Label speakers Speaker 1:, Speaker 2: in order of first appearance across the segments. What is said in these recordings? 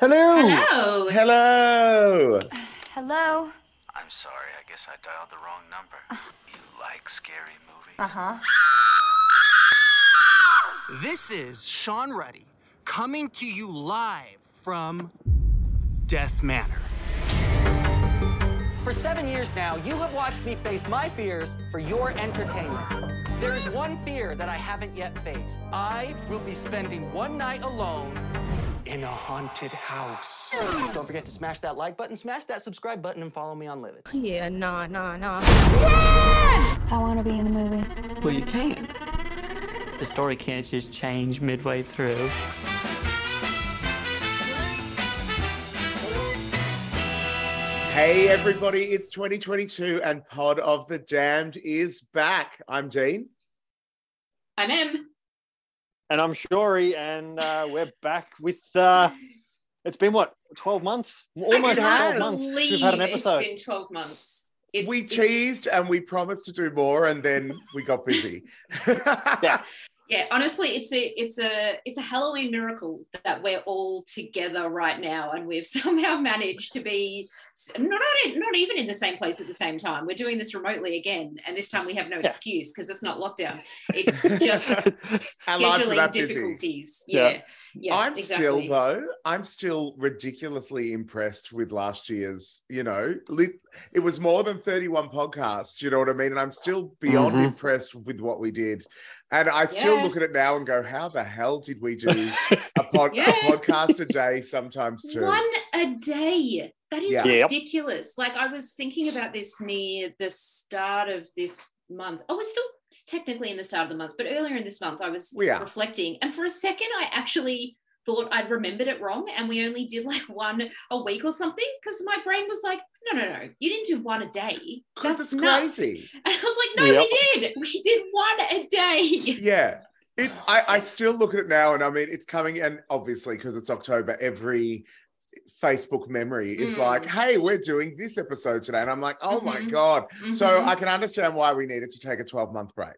Speaker 1: Hello.
Speaker 2: Hello.
Speaker 3: Hello.
Speaker 4: Hello.
Speaker 5: I'm sorry, I guess I dialed the wrong number. You like scary movies?
Speaker 4: Uh huh.
Speaker 6: This is Sean Ruddy coming to you live from Death Manor. For seven years now, you have watched me face my fears for your entertainment. There is one fear that I haven't yet faced. I will be spending one night alone Em a haunted house. Don't forget to smash that like button, smash that subscribe button, and follow me on Livid.
Speaker 2: Yeah, nah, nah, nah. no.
Speaker 4: I want to be in the movie.
Speaker 7: Well, you can't. The story can't just change midway through.
Speaker 3: Hey, everybody. It's 2022 and Pod of the Damned is back. I'm Dean.
Speaker 2: I'm in.
Speaker 1: And I'm Shori, and uh, we're back with. Uh, it's been what, 12 months? Almost 12 months we've had an episode.
Speaker 2: It's been 12 months. It's,
Speaker 3: we
Speaker 2: it's-
Speaker 3: teased and we promised to do more, and then we got busy.
Speaker 1: Yeah.
Speaker 2: Yeah, honestly, it's a it's a it's a Halloween miracle that we're all together right now, and we've somehow managed to be not not, not even in the same place at the same time. We're doing this remotely again, and this time we have no
Speaker 1: Yeah.
Speaker 2: excuse because it's not lockdown. It's just
Speaker 3: Our
Speaker 2: scheduling difficulties.
Speaker 1: Yeah.
Speaker 2: Yeah, yeah,
Speaker 3: I'm
Speaker 2: exactly.
Speaker 3: still though. I'm still ridiculously impressed with last year's. You know, li- it was more than 31 podcasts. You know what I mean? And I'm still beyond
Speaker 1: Mhm.
Speaker 3: impressed with what we did. And I still
Speaker 2: Yeah.
Speaker 3: look at it now and go, "How the hell did we do a, pod-
Speaker 2: Yeah.
Speaker 3: a podcast a day? Sometimes too."
Speaker 2: One a day. That is
Speaker 3: Yeah.
Speaker 2: Ridiculous. Like I was thinking about this near the start of this month. Oh, we're still technically in the start of the month, but earlier in this month, I was reflecting, and for a second, I actually thought I'd remembered it wrong, and we only did like one a week or something because my brain was like, "No, no, no, you didn't do one a day. That's
Speaker 3: it's
Speaker 2: nuts."
Speaker 3: crazy.
Speaker 2: And I was like, "No,
Speaker 1: Yep.
Speaker 2: we did. We did one a day."
Speaker 3: Yeah. It's I, I still look at it now and I mean it's coming and obviously because it's October, every Facebook memory is
Speaker 2: Mm.
Speaker 3: like, hey, we're doing this episode today. And I'm like, oh my
Speaker 2: Mhm.
Speaker 3: God. So
Speaker 2: Mhm.
Speaker 3: I can understand why we needed to take a 12 month break.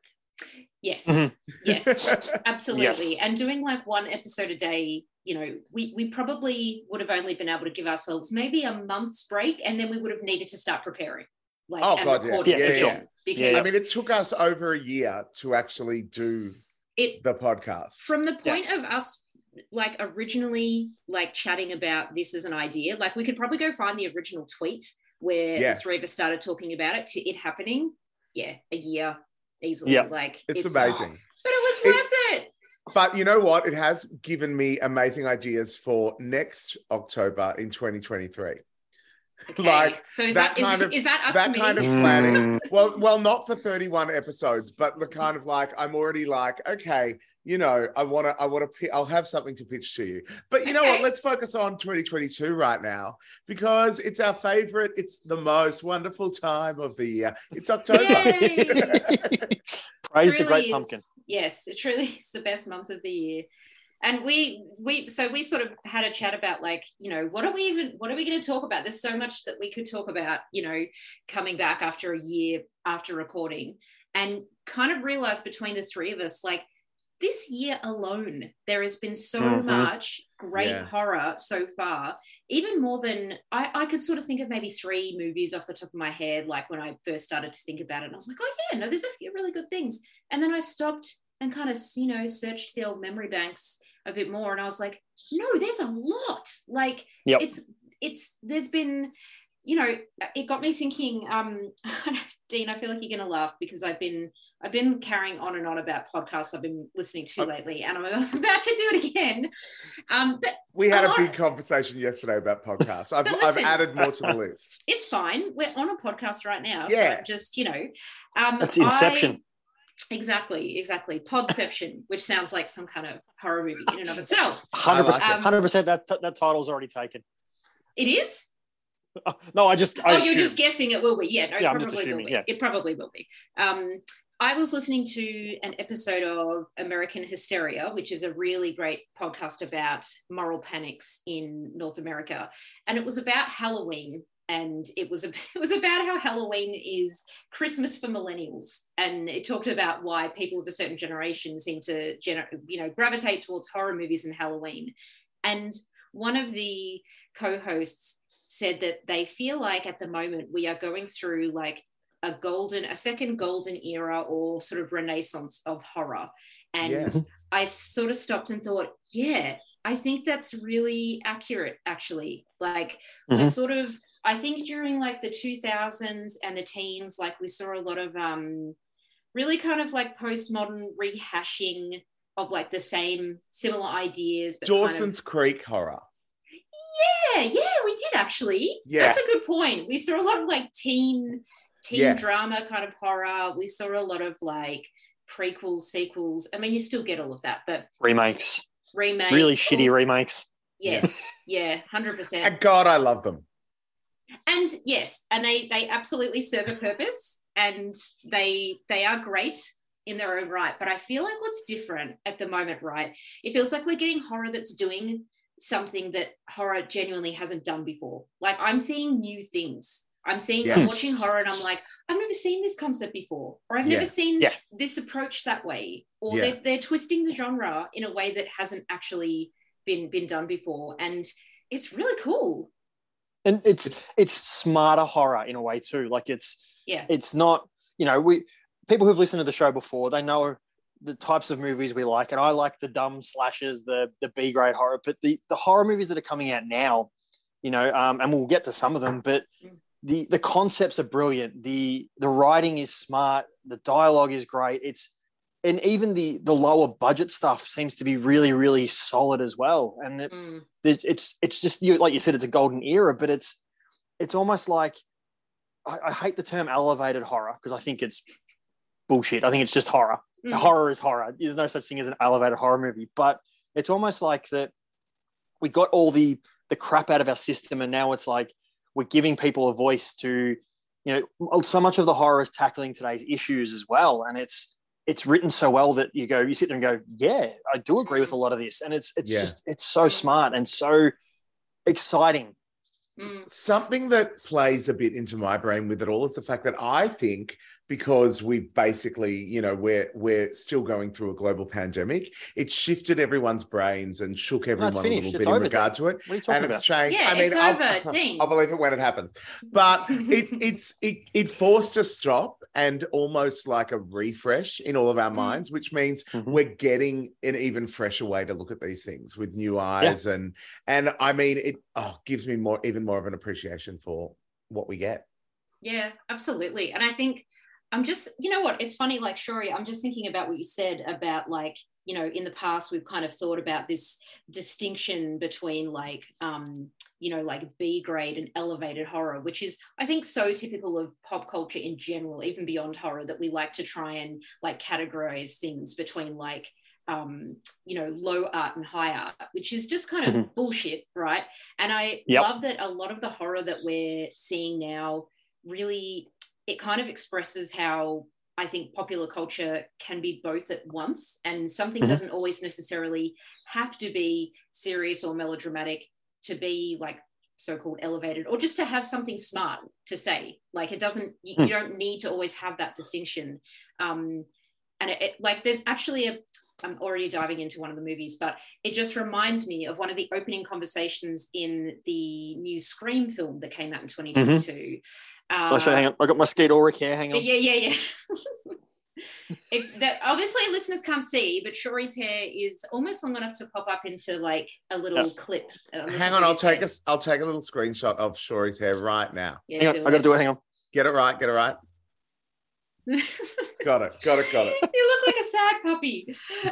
Speaker 2: Yes,
Speaker 1: Mhm.
Speaker 2: yes. Absolutely.
Speaker 1: Yes.
Speaker 2: And doing like one episode a day, you know, we we probably would have only been able to give ourselves maybe a month's break and then we would have needed to start preparing. Like
Speaker 3: Oh, God, yeah.
Speaker 2: recording
Speaker 1: Yeah, for
Speaker 2: again,
Speaker 1: sure.
Speaker 2: Because
Speaker 3: I mean, it took us over a year to actually do
Speaker 2: it
Speaker 3: the podcast.
Speaker 2: from the point of us like originally like chatting about this as an idea, like we could probably go find the original tweet where
Speaker 3: Yeah.
Speaker 2: the three of us started talking about it to it happening. Yeah, a year easily.
Speaker 1: Yeah.
Speaker 2: Like
Speaker 3: It's, amazing.
Speaker 2: But it was
Speaker 3: It-
Speaker 2: worth it.
Speaker 3: But you know what? It has given me amazing ideas for next October in 2023.
Speaker 2: Okay.
Speaker 3: Like,
Speaker 2: so is
Speaker 3: that
Speaker 2: that, is,
Speaker 3: kind of-
Speaker 2: is that us
Speaker 3: that kind of planning. Mm. Well, well, not for 31 episodes, but the kind of like I'm already like, okay, you know, I want to, I want to, I'll have something to pitch to you. But you know what? Let's focus on 2022 right now because it's our favorite. It's the most wonderful time of the year. It's October.
Speaker 2: Yay!
Speaker 1: Praise the great
Speaker 2: is-
Speaker 1: pumpkin.
Speaker 2: Yes, it truly is the best month of the year. And we we so we sort of had a chat about like, you know, what are we even what are we going to talk about? There's so much that we could talk about, you know, coming back after a year after recording and kind of realized between the three of us like this year alone there has been so
Speaker 1: Mhm.
Speaker 2: much great
Speaker 3: Yeah.
Speaker 2: horror so far even more than I, I could sort of think of maybe three movies off the top of my head like when i first started to think about it and i was like oh yeah no there's a few really good things and then i stopped and kind of you know searched the old memory banks a bit more and i was like no there's a lot like
Speaker 1: Yep.
Speaker 2: it's it's there's been you know it got me thinking um dean i feel like you're going to laugh because i've been I've been carrying on and on about podcasts I've been listening to
Speaker 3: Oh.
Speaker 2: lately, and I'm about to do it again. Um, but
Speaker 3: We had
Speaker 2: A
Speaker 3: a
Speaker 2: lot.
Speaker 3: big conversation yesterday about podcasts. I've,
Speaker 2: But
Speaker 3: I've added more to the list.
Speaker 2: it's fine. We're on a podcast right now.
Speaker 3: Yeah.
Speaker 2: So just, you know. Um,
Speaker 1: That's Inception.
Speaker 2: I- exactly, exactly. Podception, which sounds like some kind of horror movie in and of itself.
Speaker 1: Hundred percent. Hundred percent. That that title's already taken.
Speaker 2: It is?
Speaker 1: No, I just. I
Speaker 2: oh, you're just guessing it will be. Yeah, no,
Speaker 1: Yeah,
Speaker 2: it
Speaker 1: I'm just
Speaker 2: probably will
Speaker 1: assuming,
Speaker 2: be.
Speaker 1: yeah.
Speaker 2: It probably will be. Um, I was listening to an episode of American Hysteria, which is a really great podcast about moral panics in North America, and it was about Halloween. And it was a, it was about how Halloween is Christmas for millennials, and it talked about why people of a certain generation seem to gener- you know gravitate towards horror movies and Halloween. And one of the co-hosts said that they feel like at the moment we are going through like a golden, a second golden era or sort of renaissance of horror. And
Speaker 3: Yes.
Speaker 2: I sort of stopped and thought, yeah, I think that's really accurate, actually. Like, we're
Speaker 1: Mhm.
Speaker 2: sort of, I think during like the 2000s and the teens, like, we saw a lot of um, really kind of like postmodern rehashing of like the same similar ideas. But kind of-
Speaker 3: Dawson's Creek horror.
Speaker 2: yeah, yeah, we did actually.
Speaker 3: Yeah.
Speaker 2: That's a good point. We saw a lot of like teen teen
Speaker 3: Yeah.
Speaker 2: drama kind of horror. We saw a lot of like prequels, sequels. I mean, you still get all of that, but
Speaker 1: Remakes,
Speaker 2: remakes.
Speaker 1: really
Speaker 2: all-
Speaker 1: shitty oh. remakes.
Speaker 2: Yes, yeah, hundred percent.
Speaker 3: And God, I love them.
Speaker 2: And yes, and they they absolutely serve a purpose, and they they are great in their own right. But I feel like what's different at the moment, right? It feels like we're getting horror that's doing something that horror genuinely hasn't done before. Like I'm seeing new things. I'm seeing, I'm watching horror, and I'm like, I've never seen this concept before, or I've
Speaker 3: Yeah.
Speaker 2: never seen
Speaker 1: Yeah.
Speaker 2: this approach that way, or
Speaker 3: Yeah.
Speaker 2: they're, they're twisting the genre in a way that hasn't actually been been done before, and it's really cool.
Speaker 1: and it's it's smarter horror in a way too like it's
Speaker 2: Yeah.
Speaker 1: it's not you know we people who've listened to the show before they know the types of movies we like and i like the dumb slashes the the b grade horror but the the horror movies that are coming out now you know um, and we'll get to some of them but
Speaker 2: Mm.
Speaker 1: The the concepts are brilliant the the writing is smart the dialogue is great it's and even the the lower budget stuff seems to be really really solid as well and it,
Speaker 2: Mm.
Speaker 1: it's it's just you like you said it's a golden era but it's it's almost like I, I hate the term elevated horror because I think it's bullshit. I think it's just horror.
Speaker 2: Mm.
Speaker 1: Horror is horror. There's no such thing as an elevated horror movie. But it's almost like that we got all the the crap out of our system, and now it's like we're giving people a voice to, you know, so much of the horror is tackling today's issues as well, and it's it's written so well that you go, you sit there and go, yeah, I do agree with a lot of this, and it's it's
Speaker 3: Yeah.
Speaker 1: just it's so smart and so exciting.
Speaker 2: Mm.
Speaker 3: Something that plays a bit into my brain with it all is the fact that I think because we basically, you know, we're we're still going through a global pandemic, it shifted everyone's brains and shook everyone a
Speaker 1: finished.
Speaker 3: little
Speaker 1: It's
Speaker 3: bit in
Speaker 1: over,
Speaker 3: regard to it.
Speaker 1: What are you talking
Speaker 3: and
Speaker 1: about?
Speaker 3: it's changed.
Speaker 2: Yeah,
Speaker 3: I mean,
Speaker 2: it's
Speaker 3: I'll,
Speaker 2: Dean.
Speaker 3: I'll believe it when it happens. But it, it's it, it forced a stop and almost like a refresh in all of our
Speaker 2: Mm.
Speaker 3: minds, which means
Speaker 1: Mhm.
Speaker 3: we're getting an even fresher way to look at these things with new eyes and and I mean it oh, gives me more even more of an appreciation for what we get.
Speaker 2: Yeah, absolutely. And I think I'm just, you know what? It's funny, like, Shori, I'm just thinking about what you said about, like, you know, in the past, we've kind of thought about this distinction between, like, um, you know, like B grade and elevated horror, which is, I think, so typical of pop culture in general, even beyond horror, that we like to try and, like, categorize things between, like, um, you know, low art and high art, which is just kind of
Speaker 1: Mhm.
Speaker 2: bullshit, right? And I
Speaker 1: Yep.
Speaker 2: love that a lot of the horror that we're seeing now really it kind of expresses how I think popular culture can be both at once, and something
Speaker 1: Mhm.
Speaker 2: doesn't always necessarily have to be serious or melodramatic to be like so-called elevated or just to have something smart to say like it doesn't you,
Speaker 1: Hmm.
Speaker 2: you don't need to always have that distinction um and it, it like there's actually a i'm already diving into one of the movies but it just reminds me of one of the opening conversations in the new scream film that came out in 2022
Speaker 1: Oh, so
Speaker 2: Uh,
Speaker 1: hang on. I got my Skeet Ulrich here. Hang on.
Speaker 2: yeah, yeah, yeah. if that obviously listeners can't see, but Shori's hair is almost long enough to pop up into like a little
Speaker 1: Yeah.
Speaker 2: clip. on
Speaker 3: Hang on, I'll take
Speaker 2: head.
Speaker 3: a I'll take a little screenshot of Shori's hair right now.
Speaker 2: Yeah,
Speaker 1: Hang on. I got to do it. Hang on.
Speaker 3: Get it right, get it right.
Speaker 2: It.
Speaker 3: Got it, got it, got it.
Speaker 2: you look like a sad puppy.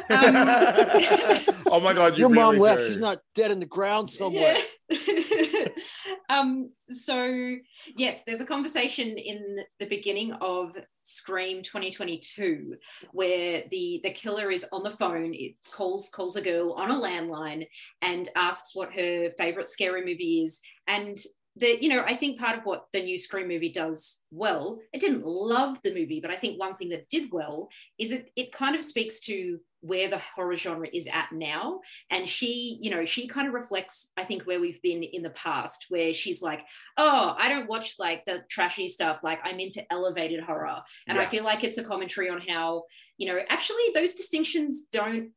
Speaker 2: Um,
Speaker 3: oh my god, you
Speaker 1: Your mom
Speaker 3: really
Speaker 1: left.
Speaker 3: do.
Speaker 1: She's not dead in the ground somewhere.
Speaker 2: Yeah. um, so yes, there's a conversation in the beginning of Scream 2022 where the the killer is on the phone. It calls calls a girl on a landline and asks what her favorite scary movie is. And the you know I think part of what the new Scream movie does well, I didn't love the movie, but I think one thing that did well is it it kind of speaks to where the horror genre is at now. And she you know she kind of reflects i think where we've been in the past where she's like oh i don't watch like the trashy stuff like i'm into elevated horror. And i feel like it's a commentary on how you know actually those distinctions don't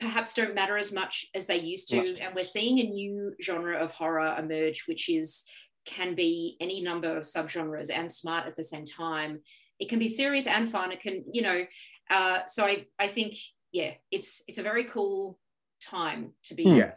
Speaker 2: perhaps don't matter as much as they used to. And we're seeing a new genre of horror emerge, which is can be any number of subgenres and smart at the same time. It can be serious and fun. It can, you know, uh, so I, I think, yeah, it's it's a very cool time to be.
Speaker 3: Yeah.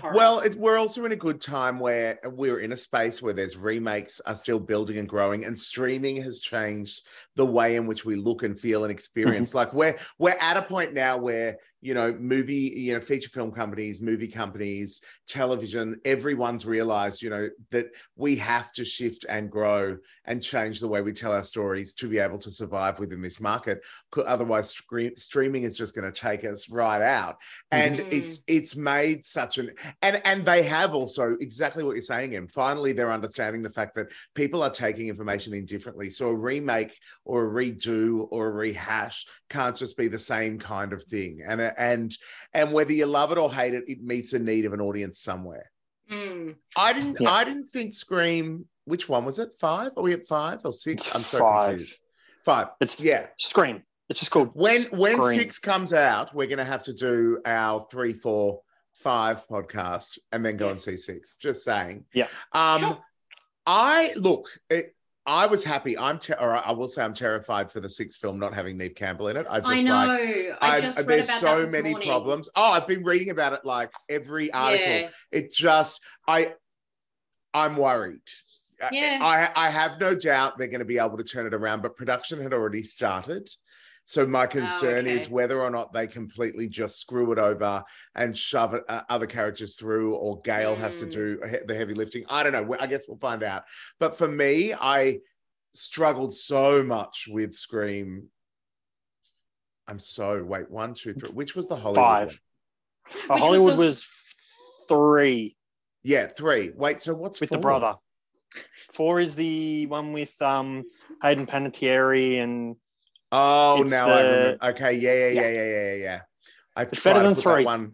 Speaker 2: horror.
Speaker 3: Well, it, we're also in a good time where we're in a space where there's remakes are still building and growing, and streaming has changed the way in which we look and feel and experience. like we're we're at a point now where you know movie, you know, feature film companies, movie companies, television, everyone's realized you know that we have to shift and grow and change the way we tell our stories to be able to survive within this market. Otherwise, scre- streaming is just going to take us right out, and
Speaker 2: Mhm.
Speaker 3: it's it's made such an and and they have also exactly what you're saying and finally they're understanding the fact that people are taking information in differently so a remake or a redo or a rehash can't just be the same kind of thing and and and whether you love it or hate it it meets a need of an audience somewhere
Speaker 2: Mm.
Speaker 3: i didn't
Speaker 1: Yeah.
Speaker 3: i didn't think scream which one was it five are we at five or six
Speaker 1: It's
Speaker 3: i'm so
Speaker 1: five.
Speaker 3: confused five
Speaker 1: It's
Speaker 3: yeah
Speaker 1: Scream. It's just called
Speaker 3: when when six comes out, we're going to have to do our three, four, five podcast and then go
Speaker 2: Yes.
Speaker 3: and see six. Just saying.
Speaker 1: Yeah.
Speaker 3: Um,
Speaker 2: Sure.
Speaker 3: I look. It, I was happy. I'm. Ter- or I will say I'm terrified for the sixth film not having Neve Campbell in it. I just
Speaker 2: I know.
Speaker 3: like.
Speaker 2: I just read
Speaker 3: there's so many
Speaker 2: morning.
Speaker 3: problems. Oh, I've been reading about it like every article.
Speaker 2: Yeah.
Speaker 3: It just. I. I'm worried.
Speaker 2: Yeah.
Speaker 3: I, I have no doubt they're going to be able to turn it around, but production had already started. So my concern
Speaker 2: Oh, okay.
Speaker 3: is whether or not they completely just screw it over and shove it, uh, other characters through, or Gale has to
Speaker 2: Mm.
Speaker 3: do the heavy lifting. I don't know. I guess we'll find out. But for me, I struggled so much with Scream. I'm so wait one, two, three. Which was the Hollywood
Speaker 1: Five.
Speaker 3: one?
Speaker 1: Uh,
Speaker 2: Which was
Speaker 1: Hollywood
Speaker 2: the-
Speaker 1: was, three
Speaker 3: Yeah, three. Wait, so what's
Speaker 1: with the brother. Four is the one with um Hayden Panettiere and
Speaker 3: Oh,
Speaker 1: It's
Speaker 3: now I remember. Okay, yeah, yeah, yeah,
Speaker 1: Yeah.
Speaker 3: yeah, yeah, yeah, yeah. I
Speaker 1: It's better than three.
Speaker 3: One.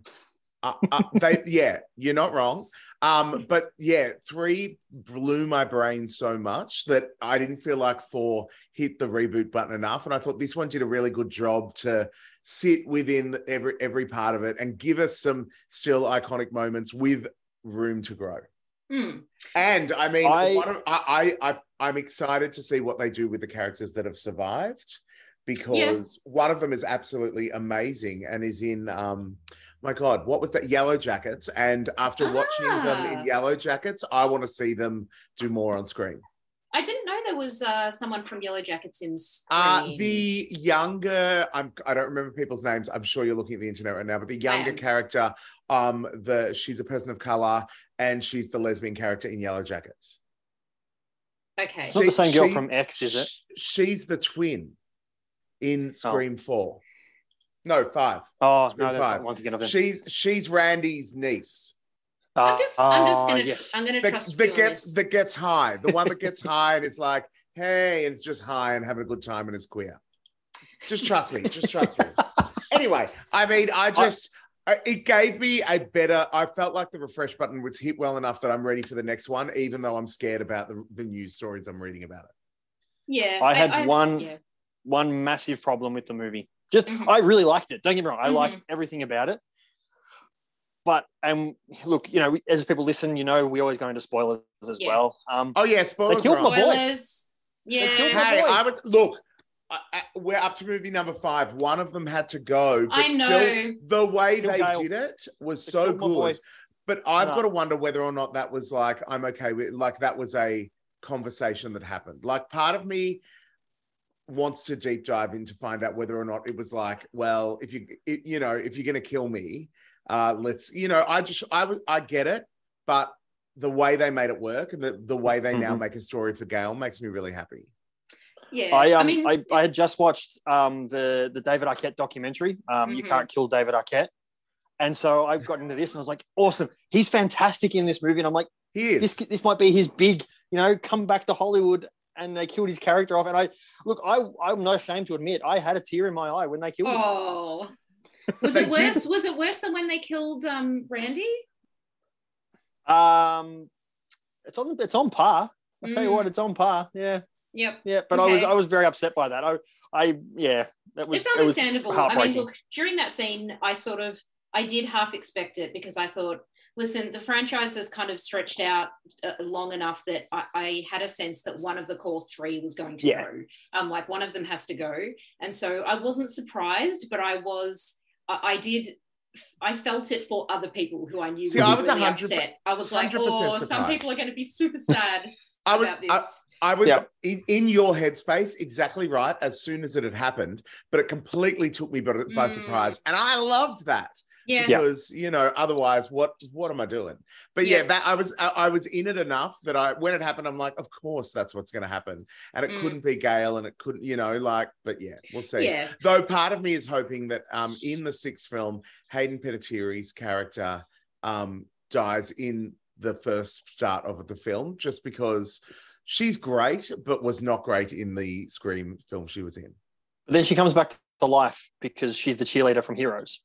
Speaker 3: Uh, uh, they, yeah, you're not wrong. Um, but yeah, three blew my brain so much that I didn't feel like four hit the reboot button enough, and I thought this one did a really good job to sit within every every part of it and give us some still iconic moments with room to grow.
Speaker 2: Mm.
Speaker 3: And I mean,
Speaker 1: I-
Speaker 3: one of, I, I, I, I'm excited to see what they do with the characters that have survived because one of them is absolutely amazing and is in, um, my God, what was that? Yellowjackets. And after watching them
Speaker 2: Ah.
Speaker 3: in Yellowjackets, I want to see them do more on screen.
Speaker 2: I didn't know there was uh, someone from Yellowjackets in
Speaker 3: Uh, the younger, I'm, I don't remember people's names. I'm sure you're looking at the internet right now, but the younger character, um, the she's a person of color and she's the lesbian character in Yellowjackets.
Speaker 2: okay.
Speaker 1: it's not the same girl
Speaker 3: she-
Speaker 1: from X, is it?
Speaker 3: She's the twin in oh. Scream Four. No, five.
Speaker 1: Oh
Speaker 3: Scream
Speaker 1: no, that's
Speaker 3: five.
Speaker 1: not one thing.
Speaker 3: She's she's Randy's niece.
Speaker 2: Uh, I'm just, I'm just gonna, uh,
Speaker 1: yes.
Speaker 2: I'm gonna
Speaker 3: That,
Speaker 2: trust
Speaker 3: that
Speaker 2: you on
Speaker 3: gets
Speaker 2: this.
Speaker 3: that gets high. The one that gets high and is like, hey, and it's just high and having a good time and is queer. Just trust me. Just trust me. anyway, I mean, I just I- it gave me a better. I felt like the refresh button was hit well enough that I'm ready for the next one, even though I'm scared about the, the news stories I'm reading about it.
Speaker 2: yeah,
Speaker 1: I had one-
Speaker 2: Yeah.
Speaker 1: One massive problem with the movie. Just
Speaker 2: Mhm.
Speaker 1: I really liked it. Don't get me wrong, I
Speaker 2: Mhm.
Speaker 1: liked everything about it. But um, look, you know, as people listen, you know, we always go into spoilers as
Speaker 2: Yeah.
Speaker 1: well. Um,
Speaker 3: Oh yeah, spoilers.
Speaker 1: They
Speaker 3: killed
Speaker 1: my
Speaker 3: on.
Speaker 1: boy.
Speaker 2: Spoilers. Yeah.
Speaker 1: killed my
Speaker 3: Hey,
Speaker 1: boy.
Speaker 3: I was look. I, I, we're up to movie number five. One of them had to go, but
Speaker 2: I know.
Speaker 3: still, the way
Speaker 1: Kill
Speaker 3: they
Speaker 1: Gale.
Speaker 3: did it was
Speaker 1: They
Speaker 3: so
Speaker 1: killed my boy.
Speaker 3: good. But I've
Speaker 1: No.
Speaker 3: got to wonder whether or not that was like I'm okay with, like that was a conversation that happened. Like part of me wants to deep dive in to find out whether or not it was like, well, if you, it, you know, if you're going to kill me, uh, let's, you know, I just, I I get it, but the way they made it work and the, the way they now
Speaker 1: Mhm.
Speaker 3: make a story for Gale makes me really happy.
Speaker 2: Yeah.
Speaker 1: I um, I,
Speaker 2: mean,
Speaker 1: I, had just watched um the the David Arquette documentary. Um, you
Speaker 2: Mhm.
Speaker 1: can't kill David Arquette, and so I got into this and I was like, awesome, he's fantastic in this movie. And I'm like,
Speaker 3: He is.
Speaker 1: this this might be his big, you know, come back to Hollywood. And they killed his character off. And I look, I I'm not ashamed to admit, I had a tear in my eye when they killed him.
Speaker 2: oh. Was it
Speaker 3: did.
Speaker 2: worse? Was it worse than when they killed um Randy?
Speaker 1: Um, it's on it's on par. I tell you what,
Speaker 2: Mm.
Speaker 1: it's on par. Yeah,
Speaker 2: Yep.
Speaker 1: yeah. But I was I was very upset by that. I I yeah, that was
Speaker 2: it's
Speaker 1: it was
Speaker 2: understandable. I mean, look, during that scene, I sort of I did half expect it because I thought, listen, the franchise has kind of stretched out uh, long enough that I, I had a sense that one of the core three was going to
Speaker 1: Yeah.
Speaker 2: go. Um, like one of them has to go, and so I wasn't surprised, but I was, I, I did. I felt it for other people who I knew
Speaker 3: See,
Speaker 2: were
Speaker 3: I was
Speaker 2: really
Speaker 3: 100%
Speaker 2: upset. I was like,
Speaker 3: 100%
Speaker 2: oh, some people are going to be super sad
Speaker 3: I was,
Speaker 2: about
Speaker 3: I,
Speaker 2: this.
Speaker 3: I was
Speaker 1: Yeah.
Speaker 3: in, in your headspace exactly right as soon as it had happened, but it completely took me by, by
Speaker 2: Mm.
Speaker 3: surprise, and I loved that
Speaker 2: yeah.
Speaker 3: because you know otherwise what what am I doing? But yeah,
Speaker 2: Yeah.
Speaker 3: that I was I, I was in it enough that I when it happened, I'm like, of course that's what's going to happen, and it
Speaker 2: Mm.
Speaker 3: couldn't be Gale, and it couldn't you know like, but yeah, we'll see.
Speaker 2: Yeah.
Speaker 3: Though part of me is hoping that um in the sixth film, Hayden Panettiere's character um dies in the first start of the film, just because she's great, but was not great in the Scream film she was in.
Speaker 1: But then she comes back to life because she's the cheerleader from Heroes.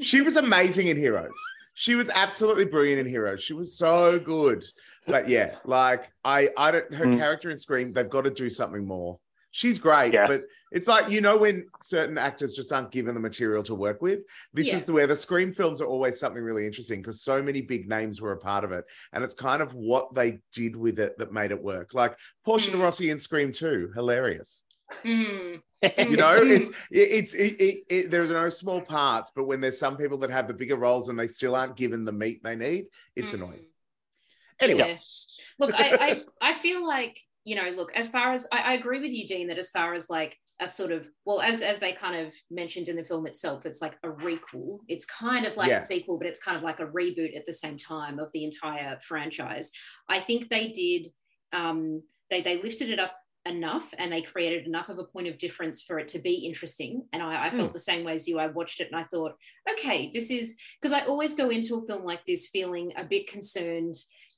Speaker 3: She was amazing in Heroes. She was absolutely brilliant in Heroes. She was so good. But yeah, like I, I don't. Her
Speaker 1: Mm.
Speaker 3: character in Scream, they've got to do something more. She's great,
Speaker 1: Yeah.
Speaker 3: but it's like you know when certain actors just aren't given the material to work with. This
Speaker 2: Yeah.
Speaker 3: is the where the Scream films are always something really interesting because so many big names were a part of it, and it's kind of what they did with it that made it work. Like Portia de
Speaker 2: Mm.
Speaker 3: Rossi in Scream Two, hilarious.
Speaker 2: Mm.
Speaker 3: You know, it's it, it's it, it, it, there's no small parts, but when there's some people that have the bigger roles and they still aren't given the meat they need, it's
Speaker 2: Mm.
Speaker 3: annoying. Anyway,
Speaker 2: Yeah. Look, I, I I feel like you know, look, as far as I, I agree with you, Dean, that as far as like a sort of well, as as they kind of mentioned in the film itself, it's like a requel. It's kind of like
Speaker 3: Yeah.
Speaker 2: a sequel, but it's kind of like a reboot at the same time of the entire franchise. I think they did. Um, they they lifted it up enough and they created enough of a point of difference for it to be interesting and I, I hmm. felt the same way as you i watched it and i thought okay this is because i always go into a film like this feeling a bit concerned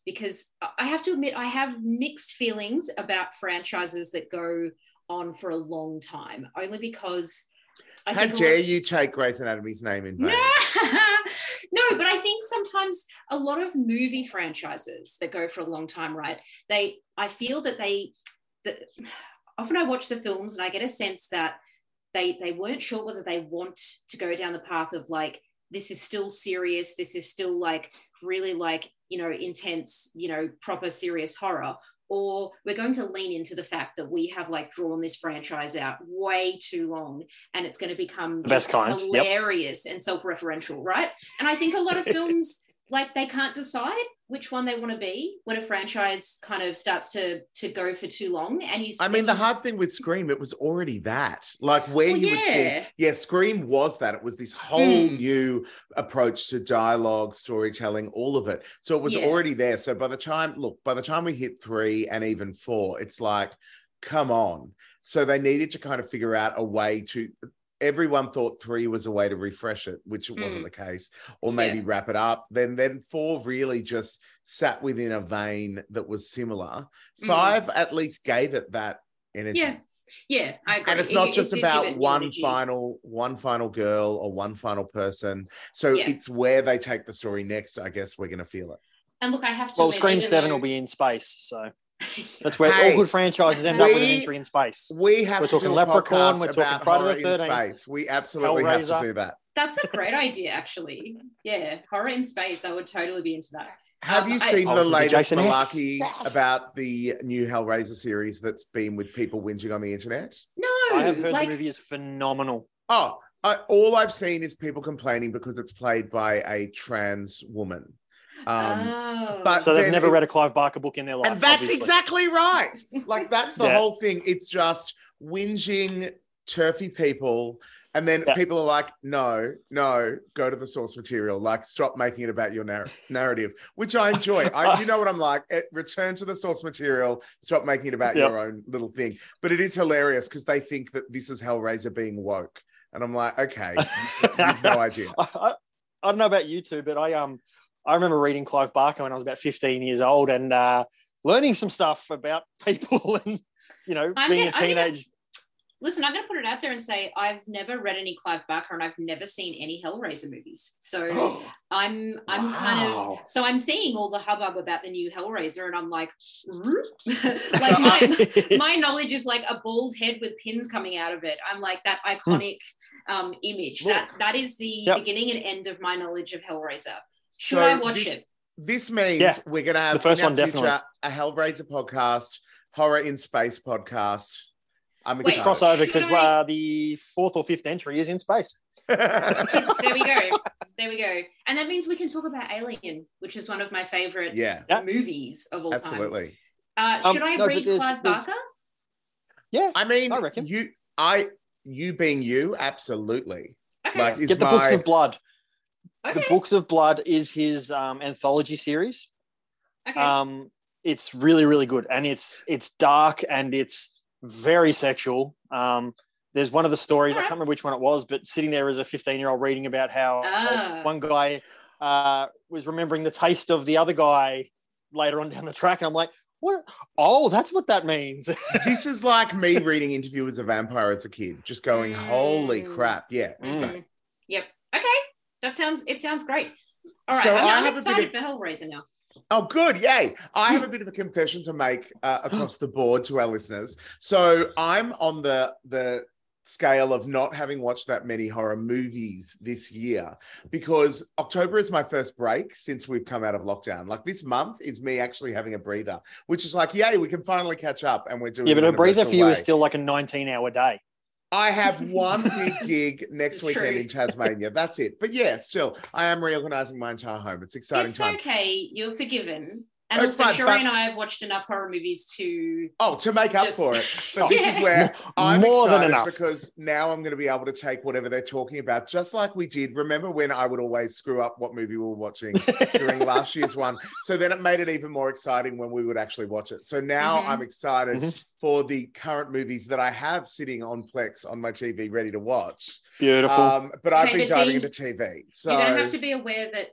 Speaker 2: because I have to admit I have mixed feelings about franchises that go on for a long time, only because I
Speaker 3: how
Speaker 2: think a lot-
Speaker 3: dare you take Grey's Anatomy's name in vain?
Speaker 2: No, no, but I think sometimes a lot of movie franchises that go for a long time, right? They, I feel that they, that often I watch the films and I get a sense that they they weren't sure whether they want to go down the path of like this is still serious, this is still like really like you know intense, you know proper serious horror, or we're going to lean into the fact that we have like drawn this franchise out way too long and it's going to become
Speaker 1: The best kind, yep.
Speaker 2: hilarious and self-referential right and i think a lot of films like they can't decide which one they want to be when a franchise kind of starts to to go for too long and you see
Speaker 3: I mean, the hard thing with Scream, it was already that. Like where
Speaker 2: Well,
Speaker 3: you would
Speaker 2: yeah.
Speaker 3: think, yeah, Scream was that. It was this whole
Speaker 2: Mm.
Speaker 3: new approach to dialogue, storytelling, all of it. So it was
Speaker 2: Yeah.
Speaker 3: already there. So by the time, look, by the time we hit three and even four, it's like, come on. So they needed to kind of figure out a way to. Everyone thought three was a way to refresh it, which it wasn't
Speaker 2: Mm.
Speaker 3: the case, or maybe
Speaker 2: Yeah.
Speaker 3: wrap it up. Then, then four really just sat within a vein that was similar.
Speaker 2: Mm.
Speaker 3: Five at least gave it that energy.
Speaker 2: yeah yeah I agree.
Speaker 3: And it's not
Speaker 2: it
Speaker 3: just
Speaker 2: did give
Speaker 3: about one
Speaker 2: energy.
Speaker 3: final, one final girl or one final person. So
Speaker 2: Yeah.
Speaker 3: it's where they take the story next. I guess we're gonna feel it.
Speaker 2: and look i have to
Speaker 1: Well,
Speaker 2: admit,
Speaker 1: Scream 7 will be in space. So that's where
Speaker 3: Hey,
Speaker 1: all good franchises end up with an entry in space.
Speaker 3: We have
Speaker 1: We're
Speaker 3: to
Speaker 1: talking
Speaker 3: do a
Speaker 1: Leprechaun, we're talking Friday the
Speaker 3: horror in
Speaker 1: 13th,
Speaker 3: space. We absolutely have to do that.
Speaker 2: that's a great idea actually yeah horror in space i would totally be into that
Speaker 3: Have
Speaker 2: Um,
Speaker 3: you seen
Speaker 1: Oh,
Speaker 3: the
Speaker 1: from
Speaker 3: latest
Speaker 1: Jason
Speaker 3: malarkey
Speaker 1: Yes.
Speaker 3: about the new Hellraiser series that's been with people whinging on the internet?
Speaker 2: no
Speaker 1: I have heard
Speaker 2: like
Speaker 1: the movie is phenomenal.
Speaker 3: Oh, I, all I've seen is people complaining because it's played by a trans woman. Um,
Speaker 2: oh.
Speaker 3: but-
Speaker 1: So they've never
Speaker 3: it-
Speaker 1: read a Clive Barker book in their life.
Speaker 3: and that's
Speaker 1: obviously.
Speaker 3: exactly right. Like that's the
Speaker 1: Yeah.
Speaker 3: whole thing. It's just whinging, turfy people, and then
Speaker 1: Yeah.
Speaker 3: people are like, "No, no, go to the source material. Like, stop making it about your narr- narrative," which I enjoy. I, you know what I'm like. Eh, return to the source material. Stop making it about
Speaker 1: Yep.
Speaker 3: your own little thing. But it is hilarious because they think that this is Hellraiser being woke, and I'm like, okay, you've no idea.
Speaker 1: I, I, I don't know about you two, but I um I remember reading Clive Barker when I was about 15 years old and uh, learning some stuff about people and you know
Speaker 2: I'm
Speaker 1: being
Speaker 2: gonna-
Speaker 1: a
Speaker 2: I'm gonna- listen, I'm going to put it out there and say I've never read any Clive Barker and I've never seen any Hellraiser movies. So I'm I'm kind of so I'm seeing all the hubbub about the new Hellraiser and I'm like, like my, my knowledge is like a bald head with pins coming out of it. I'm like that iconic um, image. That that is the
Speaker 1: Yep.
Speaker 2: beginning and end of my knowledge of Hellraiser. Should
Speaker 3: So
Speaker 2: I watch
Speaker 3: this-
Speaker 2: it?
Speaker 3: This means
Speaker 1: Yeah,
Speaker 3: we're going to have
Speaker 1: the first
Speaker 3: in our
Speaker 1: one, definitely.
Speaker 3: future, a Hellraiser podcast, horror in space podcast. I'm
Speaker 2: Wait,
Speaker 1: It's crossover because
Speaker 2: I-
Speaker 1: uh, the fourth or fifth entry is in space.
Speaker 2: there we go. There we go. And that means we can talk about Alien, which is one of my favorite
Speaker 3: Yeah.
Speaker 1: Yeah.
Speaker 2: movies of all time.
Speaker 3: Absolutely.
Speaker 2: Uh,
Speaker 1: Um,
Speaker 2: should I
Speaker 1: no, but
Speaker 2: read
Speaker 1: there's-
Speaker 2: Clive
Speaker 1: there's-
Speaker 2: Barker?
Speaker 1: Yeah,
Speaker 3: I mean,
Speaker 1: I reckon.
Speaker 3: you, I, you being you, absolutely.
Speaker 2: Okay.
Speaker 3: Like,
Speaker 1: get
Speaker 3: it's
Speaker 1: the books of blood.
Speaker 2: Okay.
Speaker 1: The books of blood is his um, anthology series.
Speaker 2: okay.
Speaker 1: Um, it's really really good, and it's it's dark and it's very sexual. Um, there's one of the stories I can't remember which one it was, but sitting there as a 15 year old reading about how
Speaker 2: Ah.
Speaker 1: one guy uh, was remembering the taste of the other guy later on down the track, and I'm like, what? Oh, that's what that means.
Speaker 3: this is like me reading Interview as a Vampire as a kid, just going, holy crap. Yeah. it's
Speaker 1: Mm.
Speaker 3: great.
Speaker 2: Yep. Okay. That sounds. It sounds great. All right.
Speaker 3: So
Speaker 2: I'm,
Speaker 3: I
Speaker 2: I'm
Speaker 3: have a bit
Speaker 2: excited
Speaker 3: of-
Speaker 2: for Hellraiser now.
Speaker 3: Oh, good. Yay. I have a bit of a confession to make uh, across the board to our listeners. So I'm on the, the, scale of not having watched that many horror movies this year because October is my first break since we've come out of lockdown. Like this month is me actually having a breather, which is like, yay, we can finally catch up and we're doing
Speaker 1: yeah, but a breather for you
Speaker 3: way.
Speaker 1: is still like a 19 hour day.
Speaker 3: I have one big gig next weekend
Speaker 2: true.
Speaker 3: in Tasmania. That's it. But yeah, still, I am reorganizing my entire home. It's exciting
Speaker 2: It's
Speaker 3: time.
Speaker 2: okay. You're forgiven. And
Speaker 3: It's
Speaker 2: also,
Speaker 3: fine,
Speaker 2: Shori
Speaker 3: but-
Speaker 2: and I have watched enough horror movies to.
Speaker 3: Oh, to make up
Speaker 2: Just-
Speaker 3: for it. But this is where I'm
Speaker 1: More than enough.
Speaker 3: because now I'm going to be able to take whatever they're talking about, just like we did. Remember when I would always screw up what movie we were watching during last year's one? So then it made it even more exciting when we would actually watch it. So now
Speaker 2: Mhm.
Speaker 3: I'm excited
Speaker 1: Mhm.
Speaker 3: for the current movies that I have sitting on Plex on my TV ready to watch.
Speaker 1: Beautiful.
Speaker 3: Um, but I've been
Speaker 2: but
Speaker 3: diving
Speaker 2: Dean,
Speaker 3: into TV. So
Speaker 2: You're going to have to be aware that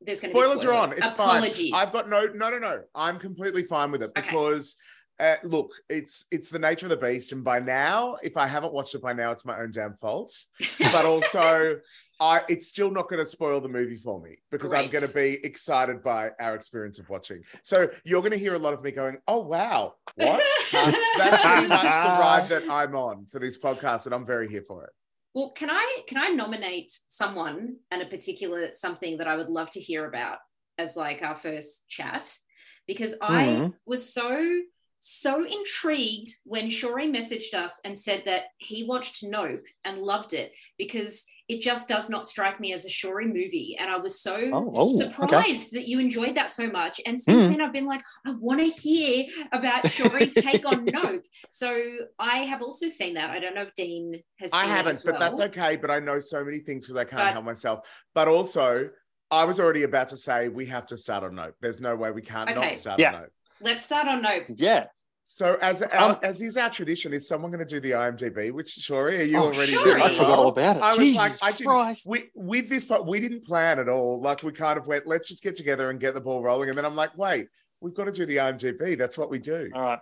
Speaker 2: there's going to be
Speaker 3: spoilers
Speaker 2: spoilers.
Speaker 3: are on. It's
Speaker 2: Apologies.
Speaker 3: fine. I've got no, no, no, no. I'm completely fine with it
Speaker 2: Okay.
Speaker 3: because, uh, look, it's it's the nature of the beast, and by now, if I haven't watched it by now, it's my own damn fault. But also, I it's still not going to spoil the movie for me because I'm going to be excited by our experience of watching. So you're going to hear a lot of me going, "Oh wow, what?" Uh, that's pretty much the ride that I'm on for this podcast, and I'm very here for it.
Speaker 2: Well, can I can I nominate someone and a particular something that I would love to hear about as like our first chat? Because I
Speaker 1: Mhm.
Speaker 2: was so so intrigued when Shori messaged us and said that he watched Nope and loved it because it just does not strike me as a Shori movie. And I was so
Speaker 1: Oh, oh, okay.
Speaker 2: surprised that you enjoyed that so much. And since
Speaker 1: Mm.
Speaker 2: then, I've been like, I want to hear about Shori's take on Nope. So I have also seen that. I don't know if Dean has seen
Speaker 3: I haven't,
Speaker 2: as
Speaker 3: but that's okay. But I know so many things because I can't
Speaker 2: But-
Speaker 3: help myself. But also, I was already about to say we have to start on Nope. There's no way we can't
Speaker 2: Okay.
Speaker 3: not start
Speaker 1: Yeah.
Speaker 3: on Nope.
Speaker 2: Let's start on Nope.
Speaker 1: yeah.
Speaker 3: So as our,
Speaker 1: Um,
Speaker 3: as is our tradition, is someone going to do the IMDb? Which Shori, are you
Speaker 1: Oh,
Speaker 3: already
Speaker 2: sure.
Speaker 1: I forgot all about it.
Speaker 3: I was
Speaker 1: Jesus
Speaker 3: like, I
Speaker 1: Christ.
Speaker 3: We with this, but we didn't plan at all. Like we kind of went, let's just get together and get the ball rolling. And then I'm like, wait, we've got to do the IMDb. That's what we do.
Speaker 1: All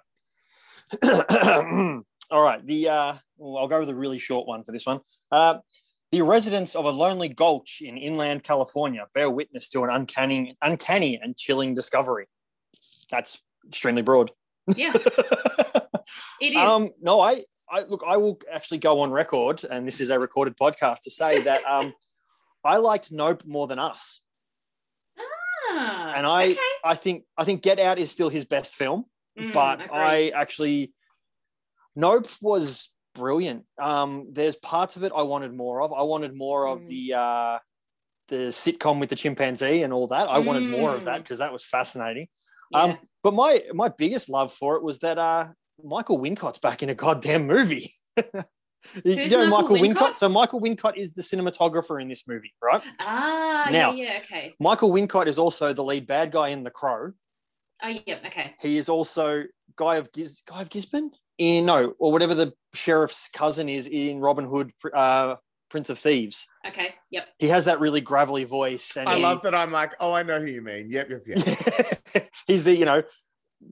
Speaker 1: right. All right. The uh, well, I'll go with a really short one for this one. Uh, the residents of a lonely gulch in inland California bear witness to an uncanny, uncanny and chilling discovery. That's extremely broad.
Speaker 2: Yeah, it is.
Speaker 1: Um, no, I, I look. I will actually go on record, and this is a recorded podcast to say that um, I liked Nope more than Us,
Speaker 2: Ah,
Speaker 1: and I,
Speaker 2: okay.
Speaker 1: I think, I think Get Out is still his best film.
Speaker 2: Mm,
Speaker 1: but I actually Nope was brilliant. Um, there's parts of it I wanted more of. I wanted more of
Speaker 2: Mm.
Speaker 1: the uh, the sitcom with the chimpanzee and all that. I wanted more of that
Speaker 2: Mm.
Speaker 1: because that was fascinating.
Speaker 2: Yeah.
Speaker 1: Um, but my my biggest love for it was that uh, Michael Wincott's back in a goddamn movie. you know
Speaker 2: Michael
Speaker 1: Michael
Speaker 2: Wincott?
Speaker 1: Wincott? So Michael Wincott is the cinematographer in this movie, right?
Speaker 2: ah,
Speaker 1: now-
Speaker 2: yeah, yeah, okay.
Speaker 1: Michael Wincott is also the lead bad guy in The Crow.
Speaker 2: Oh, yeah, okay.
Speaker 1: He is also Guy of Giz Guy of Gisborne in no or whatever the sheriff's cousin is in Robin Hood, uh, Prince of Thieves.
Speaker 2: Okay, yep.
Speaker 1: He has that really gravelly voice, and
Speaker 3: I
Speaker 1: he-
Speaker 3: love that. I'm like, oh, I know who you mean. Yep, yep, yep.
Speaker 1: he's the you know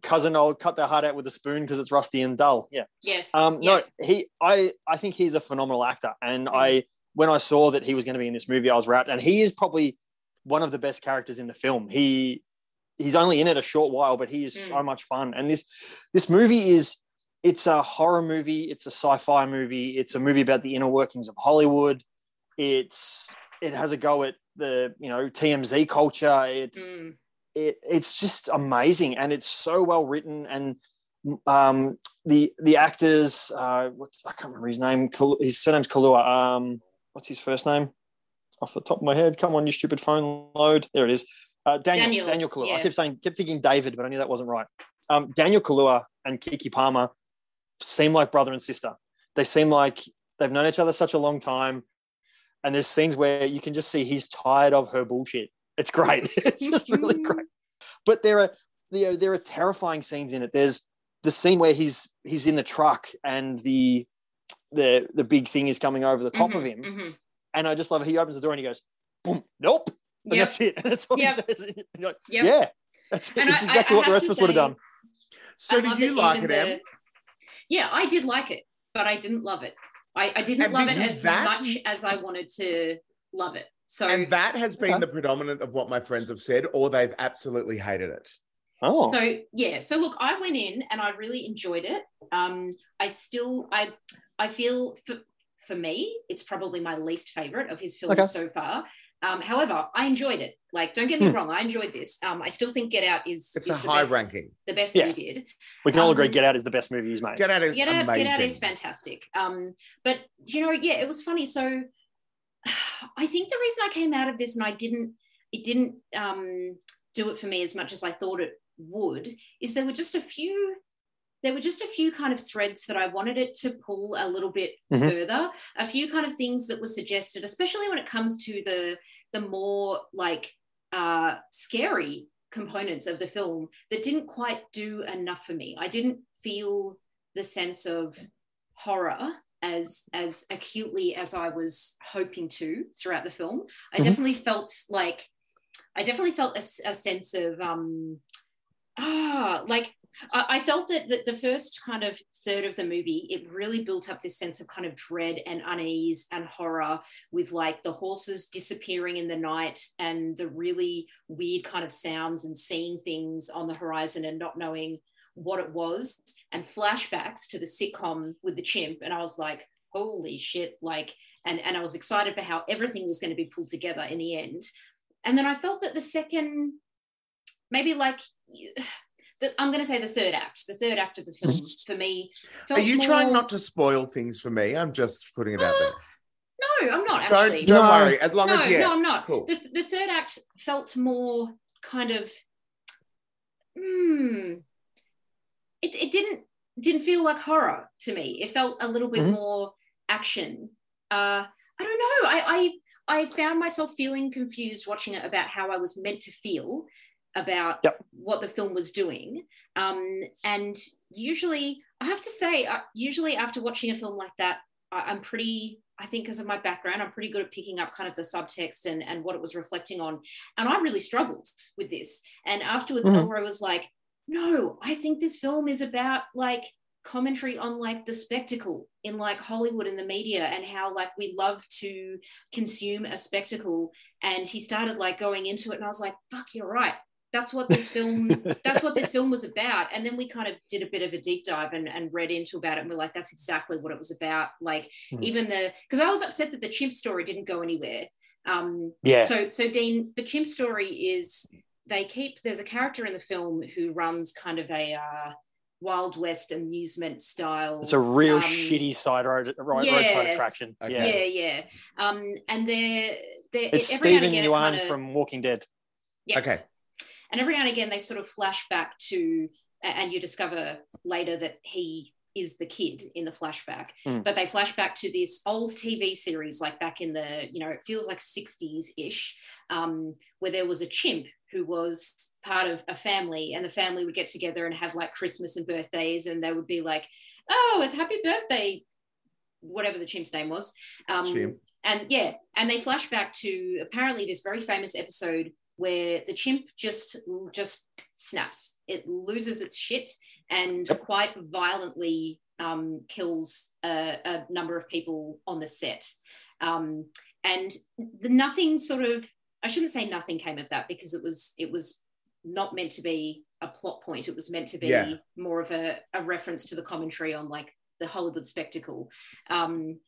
Speaker 1: cousin, I'll cut their heart out with a spoon because it's rusty and dull. Yeah.
Speaker 2: Yes.
Speaker 1: Um,
Speaker 2: yeah.
Speaker 1: No, he. I. I think he's a phenomenal actor, and
Speaker 2: Mm.
Speaker 1: I when I saw that he was going to be in this movie, I was wrapped. And he is probably one of the best characters in the film. He he's only in it a short while, but he is
Speaker 2: Mm.
Speaker 1: so much fun. And this this movie is it's a horror movie, it's a sci-fi movie, it's a movie about the inner workings of Hollywood. It's it has a go at the you know TMZ culture. It's
Speaker 2: Mm.
Speaker 1: it, it's just amazing and it's so well written and um, the the actors uh, what's, I can't remember his name. His surname's Kaluuya um, what's his first name? Off the top of my head. Come on you stupid phone load. There it is. Uh, Daniel
Speaker 2: Daniel,
Speaker 1: Daniel Kaluuya I kept saying kept thinking David but I knew that wasn't right. Um, Daniel Kaluuya and Keke Palmer seem like brother and sister they seem like they've known each other such a long time and there's scenes where you can just see he's tired of her bullshit it's great it's just really great but there are you know, there are terrifying scenes in it. There's the scene where he's he's in the truck and the the the big thing is coming over the top of
Speaker 2: Mhm,
Speaker 1: him,
Speaker 2: mhm.
Speaker 1: and I just love it. He opens the door and he goes, "Boom, nope," and
Speaker 2: Yep.
Speaker 1: that's it. And that's all
Speaker 2: Yep.
Speaker 1: he says. And like,
Speaker 2: Yep.
Speaker 1: Yeah, that's it.
Speaker 2: And
Speaker 1: It's
Speaker 2: I- I-
Speaker 1: exactly
Speaker 2: I
Speaker 1: what the rest of us would have done.
Speaker 3: So
Speaker 2: I
Speaker 3: did you like it,
Speaker 2: even
Speaker 3: Em?
Speaker 2: The- Yeah, I did like it, but I didn't love it. I, I didn't
Speaker 3: And
Speaker 2: love it as
Speaker 3: that-
Speaker 2: much as I wanted to love it. So
Speaker 3: And that has been
Speaker 1: Okay.
Speaker 3: the predominant of what my friends have said, or they've absolutely hated it.
Speaker 1: Oh,
Speaker 2: so yeah so look i went in and i really enjoyed it um i still i i feel for for me it's probably my least favorite of his films
Speaker 1: Okay.
Speaker 2: so far um however i enjoyed it like don't get me
Speaker 1: Hmm.
Speaker 2: wrong i enjoyed this um i still think get out is
Speaker 3: It's
Speaker 2: is
Speaker 3: a
Speaker 2: the
Speaker 3: high
Speaker 2: best,
Speaker 3: ranking.
Speaker 2: the best
Speaker 1: Yeah.
Speaker 2: that he did
Speaker 1: we can all agree.
Speaker 2: um,
Speaker 1: Get Out is the best movie he's made.
Speaker 3: Get out is
Speaker 2: Get Out,
Speaker 3: amazing.
Speaker 2: Get Out is fantastic. Um, but you know, yeah, it was funny. So I think the reason I came out of this and I didn't, it didn't um, do it for me as much as I thought it would, is there were just a few, there were just a few kind of threads that I wanted it to pull a little bit
Speaker 1: Mhm.
Speaker 2: further. A few kind of things that were suggested, especially when it comes to the the more like uh, scary components of the film that didn't quite do enough for me. I didn't feel the sense of horror as as acutely as I was hoping to throughout the film. I
Speaker 1: Mhm.
Speaker 2: definitely felt like I definitely felt a sense of um ah like I, felt that, that the first kind of third of the movie it really built up this sense of kind of dread and unease and horror with like the horses disappearing in the night and the really weird kind of sounds and seeing things on the horizon and not knowing what it was and flashbacks to the sitcom with the chimp. And i was like holy shit like and and i was excited for how everything was going to be pulled together in the end. And then i felt that the second maybe like the, i'm going to say the third act the third act of the film for me felt
Speaker 3: Are you trying not to spoil things for me? I'm just putting it out there.
Speaker 2: no i'm not
Speaker 3: Don't,
Speaker 2: actually
Speaker 3: don't
Speaker 1: No.
Speaker 3: worry. As long
Speaker 2: no,
Speaker 3: as yeah.
Speaker 2: no, I'm not.
Speaker 3: Cool.
Speaker 2: The, the third act felt more kind of, hmm, it, it didn't didn't feel like horror to me. It felt a little bit
Speaker 1: Mhm.
Speaker 2: more action. Uh, I don't know. I, I I found myself feeling confused watching it about how I was meant to feel about
Speaker 1: Yep.
Speaker 2: what the film was doing. Um, and usually, I have to say, uh, usually after watching a film like that, I, I'm pretty. I think because of my background, I'm pretty good at picking up kind of the subtext and, and what it was reflecting on. And I really struggled with this. And afterwards,
Speaker 1: Mhm.
Speaker 2: Elroy was like, no, I think this film is about like commentary on like the spectacle in like Hollywood and the media and how like we love to consume a spectacle. And he started like going into it, and I was like, fuck, you're right. That's what this film that's what this film was about. And then we kind of did a bit of a deep dive and, and read into about it. And we're like, that's exactly what it was about. Like
Speaker 1: Hmm.
Speaker 2: even the because I was upset that the chimp story didn't go anywhere. Um
Speaker 1: yeah.
Speaker 2: so so Dean, the chimp story is they keep there's a character in the film who runs kind of a uh Wild West amusement style.
Speaker 1: it's a real
Speaker 2: um,
Speaker 1: shitty side road, right,
Speaker 2: yeah.
Speaker 1: roadside attraction.
Speaker 3: Okay.
Speaker 1: Yeah.
Speaker 2: Yeah, yeah. Um and they're they're
Speaker 1: It's
Speaker 2: every now and
Speaker 1: Steven
Speaker 2: again it
Speaker 1: Yeun
Speaker 2: kinda-
Speaker 1: from Walking Dead.
Speaker 2: Yes.
Speaker 3: Okay.
Speaker 2: And every now and again, they sort of flash back to, and you discover later that he is the kid in the flashback.
Speaker 1: Mm.
Speaker 2: But they flash back to this old TV series, like back in the, you know, it feels like 60s ish, um, where there was a chimp who was part of a family, and the family would get together and have like Christmas and birthdays, and they would be like, oh, it's happy birthday, whatever the chimp's name was. Um, and yeah, and they flash back to apparently this very famous episode where the chimp just just snaps. It loses its shit and
Speaker 1: Yep.
Speaker 2: quite violently um, kills a, a number of people on the set. Um, and the nothing sort of I shouldn't say nothing came of that because it was it was not meant to be a plot point. It was meant to be
Speaker 3: Yeah.
Speaker 2: more of a, a reference to the commentary on like the Hollywood spectacle. Um,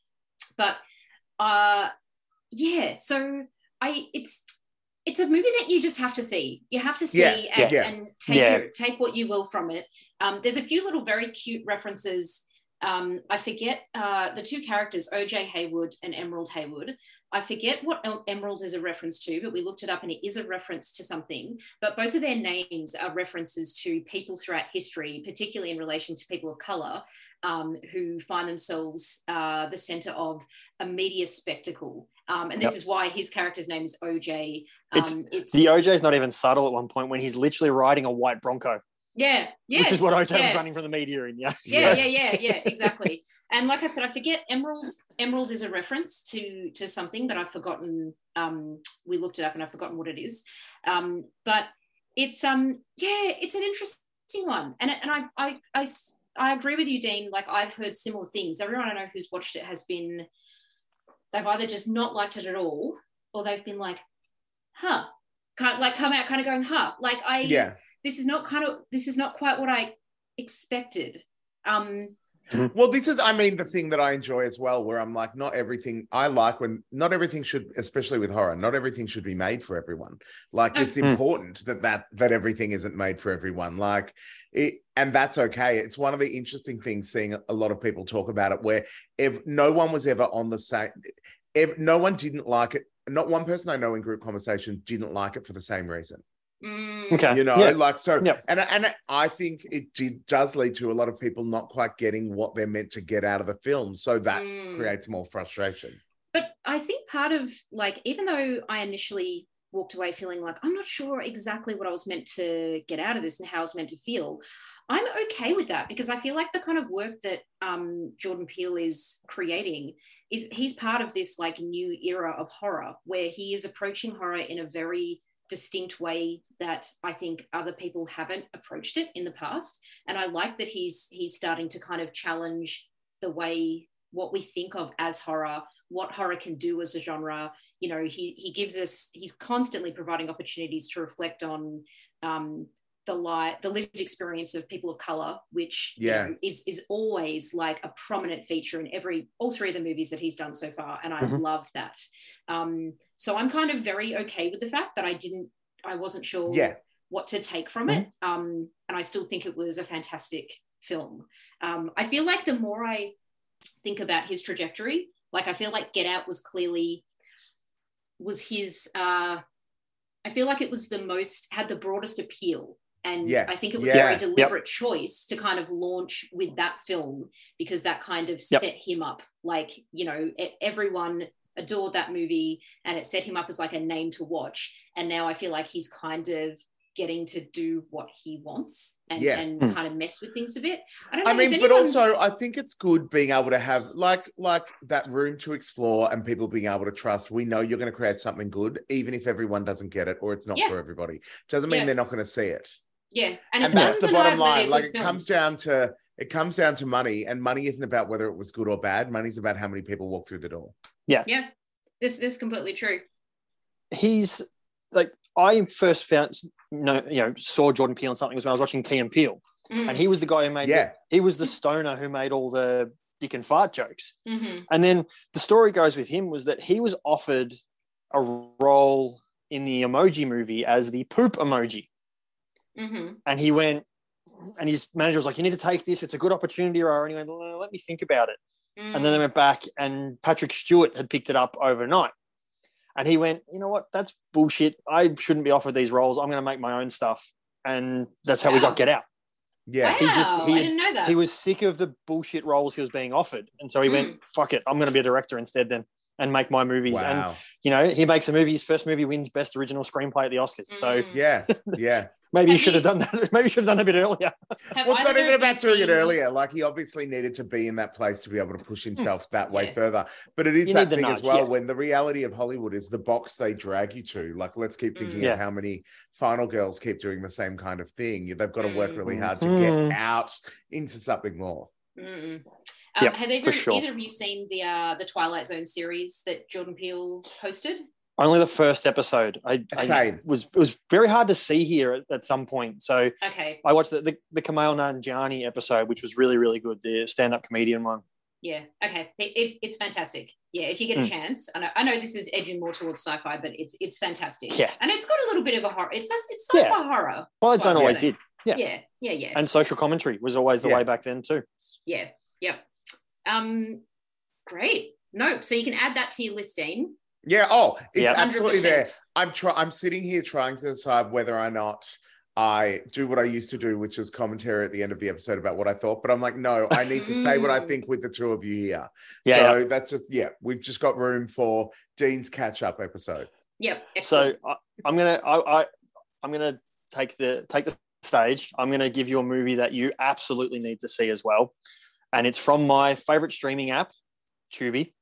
Speaker 2: but uh, yeah, so I it's it's a movie that you just have to see. You have to see
Speaker 3: Yeah,
Speaker 2: and,
Speaker 3: yeah.
Speaker 2: and take
Speaker 1: Yeah.
Speaker 2: take what you will from it. Um, there's a few little very cute references. Um, I forget uh, the two characters, OJ Haywood and Emerald Haywood. I forget what Emerald is a reference to, but we looked it up and it is a reference to something. But both of their names are references to people throughout history, particularly in relation to people of color um, who find themselves uh, the center of a media spectacle. Um, and this
Speaker 1: Yep.
Speaker 2: is why his character's name is OJ.
Speaker 1: It's-
Speaker 2: Um, it's
Speaker 1: The OJ is not even subtle at one point when he's literally riding a white Bronco,
Speaker 2: yeah, yes,
Speaker 1: which is what OJ was
Speaker 2: yeah.
Speaker 1: running from the media in. Yeah.
Speaker 2: yeah,
Speaker 1: So-
Speaker 2: yeah, yeah, yeah, exactly. and like I said, I forget Emerald. Emerald is a reference to to something, but I've forgotten. Um, we looked it up, and I've forgotten what it is. Um, but it's um, yeah, it's an interesting one, and and I I I I agree with you, Dean. Like I've heard similar things. Everyone I know who's watched it has been they've either just not liked it at all, or they've been like, huh, kind like come out kind of going, huh, like I
Speaker 3: Yeah.
Speaker 2: This is not kind of this is not quite what I expected. Um,
Speaker 3: Well, this is, I mean, the thing that I enjoy as well, where I'm like, not everything, I like when not everything should, especially with horror, not everything should be made for everyone. Like, it's important that that that everything isn't made for everyone. Like, it, and that's okay. It's one of the interesting things seeing a lot of people talk about it, where if no one was ever on the same, if no one didn't like it, not one person I know in group conversation didn't like it for the same reason
Speaker 2: mm,
Speaker 1: Okay.
Speaker 3: you know
Speaker 1: Yeah.
Speaker 3: like so
Speaker 1: Yeah.
Speaker 3: and and i think it d- does lead to a lot of people not quite getting what they're meant to get out of the film so that
Speaker 2: mm.
Speaker 3: creates more frustration
Speaker 2: But I think part of like, even though I initially walked away feeling like I'm not sure exactly what I was meant to get out of this and how I was meant to feel, I'm okay with that because I feel like the kind of work that um, Jordan Peele is creating is he's part of this like new era of horror where he is approaching horror in a very distinct way that I think other people haven't approached it in the past. And I like that he's he's starting to kind of challenge the way what we think of as horror what horror can do as a genre. You know, he he gives us he's constantly providing opportunities to reflect on um, the light, the lived experience of people of color, which you
Speaker 3: Yeah.
Speaker 2: know, is is always like a prominent feature in every all three of the movies that he's done so far, and I
Speaker 1: Mhm.
Speaker 2: love that. Um, so I'm kind of very okay with the fact that I didn't, I wasn't sure
Speaker 3: Yeah.
Speaker 2: what to take from it, um, and I still think it was a fantastic film. Um, I feel like the more I think about his trajectory, like I feel like Get Out was clearly was his. Uh, I feel like it was the most had the broadest appeal, and
Speaker 3: Yeah.
Speaker 2: I think it was
Speaker 3: Yeah.
Speaker 2: a very
Speaker 1: Yep.
Speaker 2: deliberate choice to kind of launch with that film because that kind of
Speaker 1: Yep.
Speaker 2: set him up. Like you know, everyone adored that movie, and it set him up as like a name to watch. And now I feel like he's kind of getting to do what he wants and,
Speaker 3: Yeah.
Speaker 2: and
Speaker 1: Mm.
Speaker 2: kind of mess with things a bit. I don't know.
Speaker 3: i mean
Speaker 2: has
Speaker 3: but also i think it's good being able to have like like that room to explore and people being able to trust we know you're going to create something good even if everyone doesn't get it or it's not
Speaker 2: Yeah.
Speaker 3: for everybody doesn't mean
Speaker 2: Yeah.
Speaker 3: they're not going to see it
Speaker 2: yeah, and
Speaker 3: and,
Speaker 2: it's
Speaker 3: that's the bottom line like it
Speaker 2: film.
Speaker 3: comes down to it comes down to money and money isn't about whether it was good or bad money's about how many people walk through the door
Speaker 2: Yeah, yeah, this, this is completely true.
Speaker 1: he's like I first found you know, you know saw Jordan Peele on something was when I was watching Key and Peele,
Speaker 2: Mm,
Speaker 1: and he was the guy who made
Speaker 3: yeah
Speaker 1: the, he was the stoner who made all the dick and fart jokes.
Speaker 2: mhm,
Speaker 1: And then the story goes with him was that he was offered a role in the emoji movie as the poop emoji.
Speaker 2: Mhm.
Speaker 1: And he went, and his manager was like, You need to take this. It's a good opportunity. Or and he went, Let me think about it. And then they went back, and Patrick Stewart had picked it up overnight. And he went, You know what? That's bullshit. I shouldn't be offered these roles. I'm going to make my own stuff. And that's how we got Get Out.
Speaker 3: yeah
Speaker 2: wow,
Speaker 1: he just- he-
Speaker 2: I didn't know that.
Speaker 1: He was sick of the bullshit roles he was being offered. And so he
Speaker 2: Mm.
Speaker 1: went, Fuck it. I'm going to be a director instead then. And make my movies. And you know, he makes a movie. His first movie wins Best Original Screenplay at the Oscars. So
Speaker 2: Mm.
Speaker 3: Yeah, yeah.
Speaker 1: maybe he
Speaker 2: Have
Speaker 1: should have done that. Maybe you should have done a bit earlier.
Speaker 3: Well, not even about
Speaker 2: you
Speaker 3: doing it earlier. Like he obviously needed to be in that place to be able to push himself that way
Speaker 2: Yeah.
Speaker 3: further. But it is
Speaker 1: You
Speaker 3: that
Speaker 1: need the
Speaker 3: thing as well
Speaker 1: yeah.
Speaker 3: when the reality of Hollywood is the box they drag you to. Like, let's keep thinking
Speaker 1: Mm. Yeah.
Speaker 3: of how many final girls keep doing the same kind of thing. They've got to work really hard to get out into something more.
Speaker 2: Mm-mm. Um,
Speaker 1: Yep,
Speaker 2: has either,
Speaker 1: for sure.
Speaker 2: either of you seen the uh, the Twilight Zone series that Jordan Peele hosted?
Speaker 1: Only the first episode. I, I was it was very hard to see here at, at some point. So
Speaker 2: Okay,
Speaker 1: I watched the the, the Kumail Nanjiani episode, which was really really good. The stand up comedian one.
Speaker 2: yeah, okay, it, it, it's fantastic. Yeah, if you get a
Speaker 1: Mm.
Speaker 2: chance, I know, I know this is edging more towards sci-fi, but it's it's fantastic.
Speaker 1: Yeah.
Speaker 2: and it's got a little bit of a horror. It's it's sci-fi
Speaker 1: Yeah.
Speaker 2: horror.
Speaker 1: Twilight Zone
Speaker 2: Well,
Speaker 1: always did, Yeah.
Speaker 2: yeah, yeah, yeah,
Speaker 1: and social commentary was always the
Speaker 3: Yeah.
Speaker 1: way back then too.
Speaker 2: yeah, yep. Um, great. Nope. So you can add that to your listing.
Speaker 3: Yeah. Oh, it's
Speaker 1: Yeah.
Speaker 3: absolutely there.
Speaker 2: 100%.
Speaker 3: I'm try- I'm sitting here trying to decide whether or not I do what I used to do, which is commentary at the end of the episode about what I thought. But I'm like, no, I need to say what I
Speaker 2: Mm.
Speaker 3: think with the two of you here.
Speaker 1: Yeah,
Speaker 3: so that's just yeah, we've just got room for Dean's catch up episode.
Speaker 2: Yep.
Speaker 1: So
Speaker 2: Excellent.
Speaker 1: I, I'm gonna I, I I'm gonna take the take the stage. I'm gonna give you a movie that you absolutely need to see as well, and it's from my favorite streaming app, Tubi,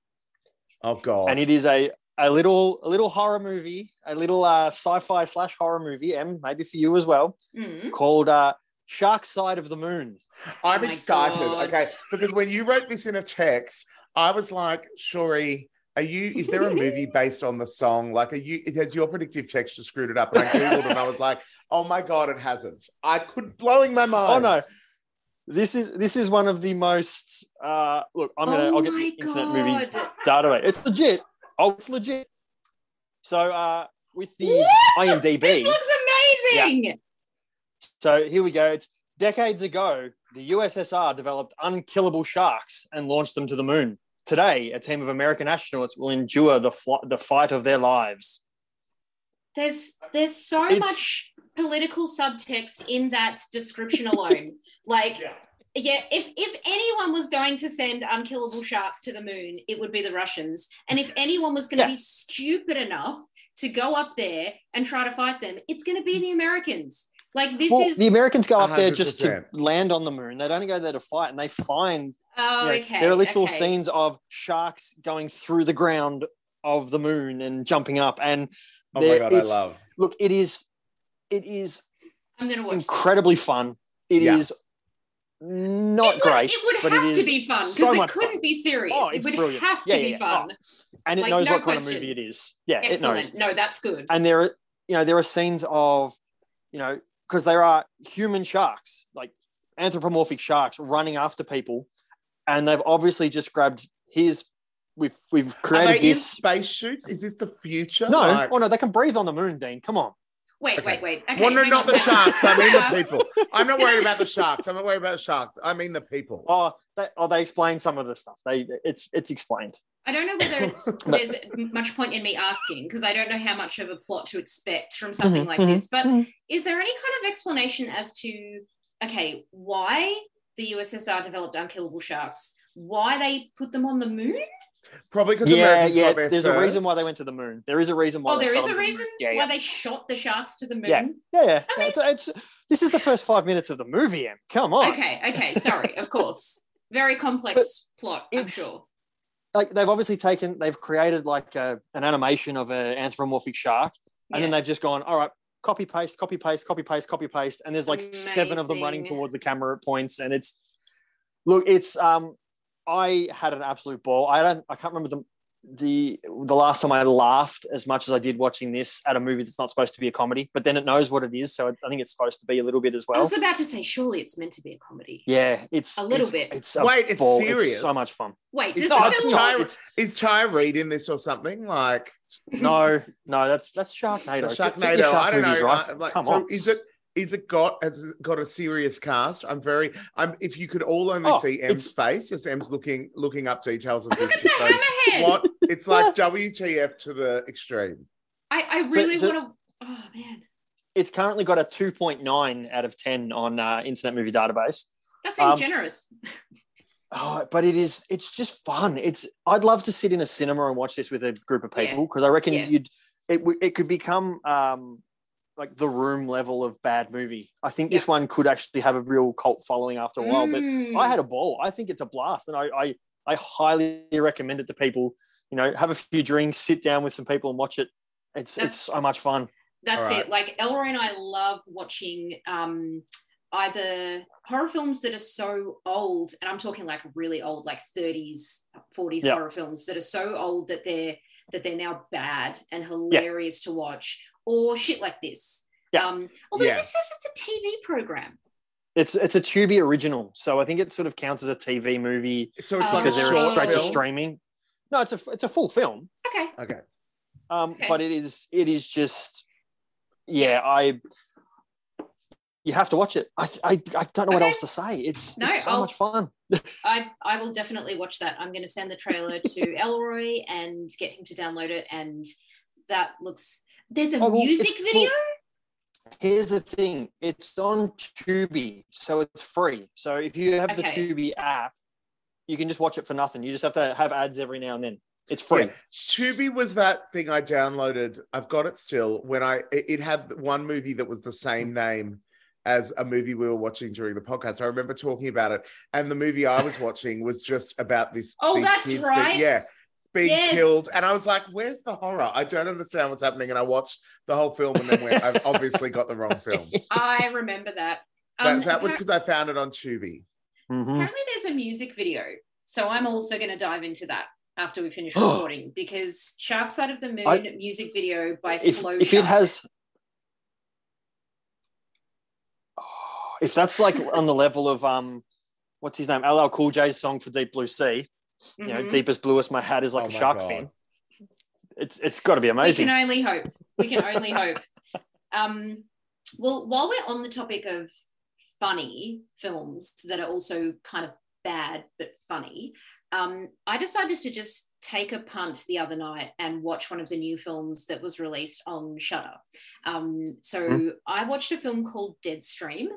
Speaker 3: Oh god.
Speaker 1: and it is a a little a little horror movie, a little uh, sci-fi slash horror movie, and maybe for you as well,
Speaker 2: Mm.
Speaker 1: called uh, Shark Side of the Moon.
Speaker 3: I'm
Speaker 2: Oh
Speaker 3: excited.
Speaker 2: God.
Speaker 3: Okay, because when you wrote this in a text, I was like, Shori, are you? Is there a movie based on the song? Like, are you? Has your predictive text just screwed it up? And I googled and I was like, oh my god, it hasn't. I could blowing my mind.
Speaker 1: Oh no. This is this is one of the most uh look, I'm gonna
Speaker 2: oh
Speaker 1: I'll get
Speaker 2: my
Speaker 1: the internet movie
Speaker 2: God.
Speaker 1: database. It's legit. Oh, it's legit. So uh with the
Speaker 2: What?
Speaker 1: IMDb.
Speaker 2: This looks amazing.
Speaker 1: So here we go. It's decades ago, the USSR developed unkillable sharks and launched them to the moon. Today, a team of American astronauts will endure the fl- the fight of their lives.
Speaker 2: There's there's so
Speaker 1: It's-
Speaker 2: much political subtext in that description alone. like yeah, if if anyone was going to send unkillable sharks to the moon, it would be the Russians. And if anyone was going to
Speaker 1: Yeah.
Speaker 2: be stupid enough to go up there and try to fight them, it's going to be the Americans. Like this
Speaker 1: Well,
Speaker 2: is
Speaker 1: the Americans go up there just to land on the moon. They don't go there to fight, and they find
Speaker 2: Oh,
Speaker 1: you know,
Speaker 2: okay.
Speaker 1: there are literal
Speaker 2: okay.
Speaker 1: scenes of sharks going through the ground of the moon and jumping up. And
Speaker 3: Oh my
Speaker 1: there-
Speaker 3: god, I
Speaker 1: it's-
Speaker 3: love.
Speaker 1: look, it is it is
Speaker 2: I'm going to watch. this.
Speaker 1: incredibly fun. It is
Speaker 3: Yeah.
Speaker 1: not
Speaker 2: it would,
Speaker 1: great.
Speaker 2: It would
Speaker 1: but
Speaker 2: have
Speaker 1: it
Speaker 2: to be fun
Speaker 1: so
Speaker 2: because it couldn't
Speaker 1: fun.
Speaker 2: be serious.
Speaker 1: Oh,
Speaker 2: it would
Speaker 1: brilliant.
Speaker 2: have to
Speaker 1: Yeah,
Speaker 2: be
Speaker 1: yeah,
Speaker 2: fun.
Speaker 1: Oh, and it
Speaker 2: like,
Speaker 1: knows
Speaker 2: no
Speaker 1: what kind of movie it is. Yeah,
Speaker 2: Excellent.
Speaker 1: it knows.
Speaker 2: No, that's good.
Speaker 1: And there are you know there are scenes of you know because there are human sharks like anthropomorphic sharks running after people, and they've obviously just grabbed his. We've we've
Speaker 3: Are
Speaker 1: created
Speaker 3: they in
Speaker 1: this.
Speaker 3: spacesuits? Is this the future?
Speaker 1: No,
Speaker 3: Like-
Speaker 1: oh no, they can breathe on the moon, Dean. Come on.
Speaker 2: Wait,
Speaker 3: Okay.
Speaker 2: wait, wait. Okay,
Speaker 3: well, no,
Speaker 2: hang
Speaker 3: not
Speaker 2: on.
Speaker 3: the sharks. I mean the people. I'm not worried about the sharks. I'm not worried about the sharks. I mean the people.
Speaker 1: Oh, they, oh, they explain some of the stuff. They it's it's explained.
Speaker 2: I don't know whether it's there's much point in me asking because I don't know how much of a plot to expect from something
Speaker 1: Mhm,
Speaker 2: like
Speaker 1: mhm,
Speaker 2: this. But
Speaker 1: mhm.
Speaker 2: is there any kind of explanation as to okay why the USSR developed unkillable sharks? Why they put them on the moon?
Speaker 3: Probably because
Speaker 1: Yeah,
Speaker 3: Americans
Speaker 1: yeah.
Speaker 3: got there
Speaker 1: There's a reason why they went to the moon. There is a reason why.
Speaker 2: oh,
Speaker 1: they
Speaker 2: there
Speaker 1: shot
Speaker 2: a
Speaker 1: to the moon.
Speaker 2: reason
Speaker 1: Yeah,
Speaker 2: why
Speaker 1: yeah,
Speaker 2: they shot the sharks to the moon.
Speaker 1: Yeah. yeah, yeah.
Speaker 2: I mean-
Speaker 1: it's, it's this is the first five minutes of the movie. Em. Come on.
Speaker 2: Okay, okay, sorry, of course. Very complex plot, I'm sure.
Speaker 1: Like they've obviously taken, they've created like a, an animation of an anthropomorphic shark, and then they've just gone, all right, copy paste, copy paste, copy paste, copy paste, and there's like seven of them running towards the camera at points, and it's look, it's um, I had an absolute ball. I don't, I can't remember the the the last time I laughed as much as I did watching this at a movie that's not supposed to be a comedy, but then it knows what it is, so I think it's supposed to be a little bit as well.
Speaker 2: I was about to say, surely it's meant to be a comedy.
Speaker 1: Yeah, it's
Speaker 2: A little
Speaker 1: it's-
Speaker 2: bit.
Speaker 1: It's a
Speaker 3: Wait, it's
Speaker 1: ball.
Speaker 3: serious?
Speaker 1: so much fun.
Speaker 2: Wait,
Speaker 3: It's
Speaker 2: does
Speaker 3: not- it's
Speaker 2: film?
Speaker 3: not-
Speaker 1: It's
Speaker 3: Is Tara Reid in this or something? Like
Speaker 1: no, no, that's that's Sharknado.
Speaker 3: the
Speaker 1: Get- get
Speaker 3: Sharknado?
Speaker 1: shark
Speaker 3: I don't know.
Speaker 1: right.
Speaker 3: I- like,
Speaker 1: Come
Speaker 3: so
Speaker 1: on.
Speaker 3: is it is it got has it got a serious cast? I'm very. I'm. If you could all only
Speaker 1: Oh,
Speaker 3: see
Speaker 1: Em's
Speaker 3: face as Em's looking looking up details of
Speaker 2: Look
Speaker 3: this.
Speaker 2: at the
Speaker 3: it
Speaker 2: hammerhead.
Speaker 3: what it's like WTF to the extreme.
Speaker 2: I, I really
Speaker 1: so-
Speaker 2: want to. Oh man,
Speaker 1: It's currently got a 2.9 out of 10 on uh, Internet Movie Database.
Speaker 2: that seems
Speaker 1: Um,
Speaker 2: generous.
Speaker 1: Oh, but it is it's just fun. It's I'd love to sit in a cinema and watch this with a group of people because I reckon
Speaker 2: Yeah.
Speaker 1: you'd it it could become um like the room level of bad movie. I think this one could actually have a real cult following after a while. But
Speaker 2: Mm.
Speaker 1: I had a ball. I think it's a blast, and I, I I highly recommend it to people. You know, have a few drinks, sit down with some people, and watch it. It's
Speaker 2: That's-
Speaker 1: it's so much fun.
Speaker 2: That's
Speaker 3: Alright.
Speaker 2: it. Like Elroy and I love watching um, either horror films that are so old, and I'm talking like really old, like 30s, 40s
Speaker 1: Yeah.
Speaker 2: horror films that are so old that they're that they're now bad and hilarious to watch, or shit like this.
Speaker 1: Yeah.
Speaker 2: Um, although
Speaker 3: Yeah.
Speaker 2: this says it's a TV program.
Speaker 1: It's it's a Tubi original, so I think it sort of counts as a TV movie
Speaker 3: So it's
Speaker 2: Oh.
Speaker 3: like
Speaker 1: because they're
Speaker 3: short
Speaker 1: straight to streaming. No, it's a it's a full film.
Speaker 2: Okay.
Speaker 3: Okay.
Speaker 1: Um,
Speaker 2: Okay.
Speaker 1: but it is it is just yeah, I you have to watch it. I I, I don't know what else to say. It's
Speaker 2: No,
Speaker 1: it's so
Speaker 2: I'll-
Speaker 1: much fun.
Speaker 2: I I will definitely watch that. I'm going to send the trailer to Elroy and get him to download it. And that looks. There's a
Speaker 1: Oh, well,
Speaker 2: music
Speaker 1: it's-
Speaker 2: video.
Speaker 1: Here's the thing: it's on Tubi, so it's free. So if you have the
Speaker 2: Okay.
Speaker 1: Tubi app, you can just watch it for nothing. You just have to have ads every now and then. It's free.
Speaker 3: Yeah. Tubi was that thing I downloaded. I've got it still. When I it it had one movie that was the same name as a movie we were watching during the podcast. I remember talking about it, and the movie I was watching was just about this.
Speaker 2: Oh, that's
Speaker 3: kids
Speaker 2: right.
Speaker 3: Being, yeah, being
Speaker 2: Yes.
Speaker 3: killed, and I was like, "Where's the horror? I don't understand what's happening." And I watched the whole film, and then went, "I've obviously got the wrong film."
Speaker 2: I remember that. Um,
Speaker 3: That, that was because I found it on Tubi.
Speaker 1: Mhm.
Speaker 2: apparently there's a music video, so I'm also going to dive into that after we finish recording because Shark Side of the Moon
Speaker 1: I-
Speaker 2: music video by
Speaker 1: If
Speaker 2: Flo.
Speaker 1: if it has. Oh, If that's like on the level of um, what's his name? LL Cool J's song for Deep Blue Sea, you know,
Speaker 2: Mhm.
Speaker 1: deepest bluest, my hat is like
Speaker 3: Oh
Speaker 1: a shark
Speaker 3: God.
Speaker 1: fin. It's it's got to be amazing.
Speaker 2: we can only hope. We can only hope. Um, well, while we're on the topic of funny films that are also kind of bad but funny, um, I decided to just take a punt the other night and watch one of the new films that was released on Shudder. Um, so
Speaker 1: Hmm.
Speaker 2: I watched a film called Deadstream.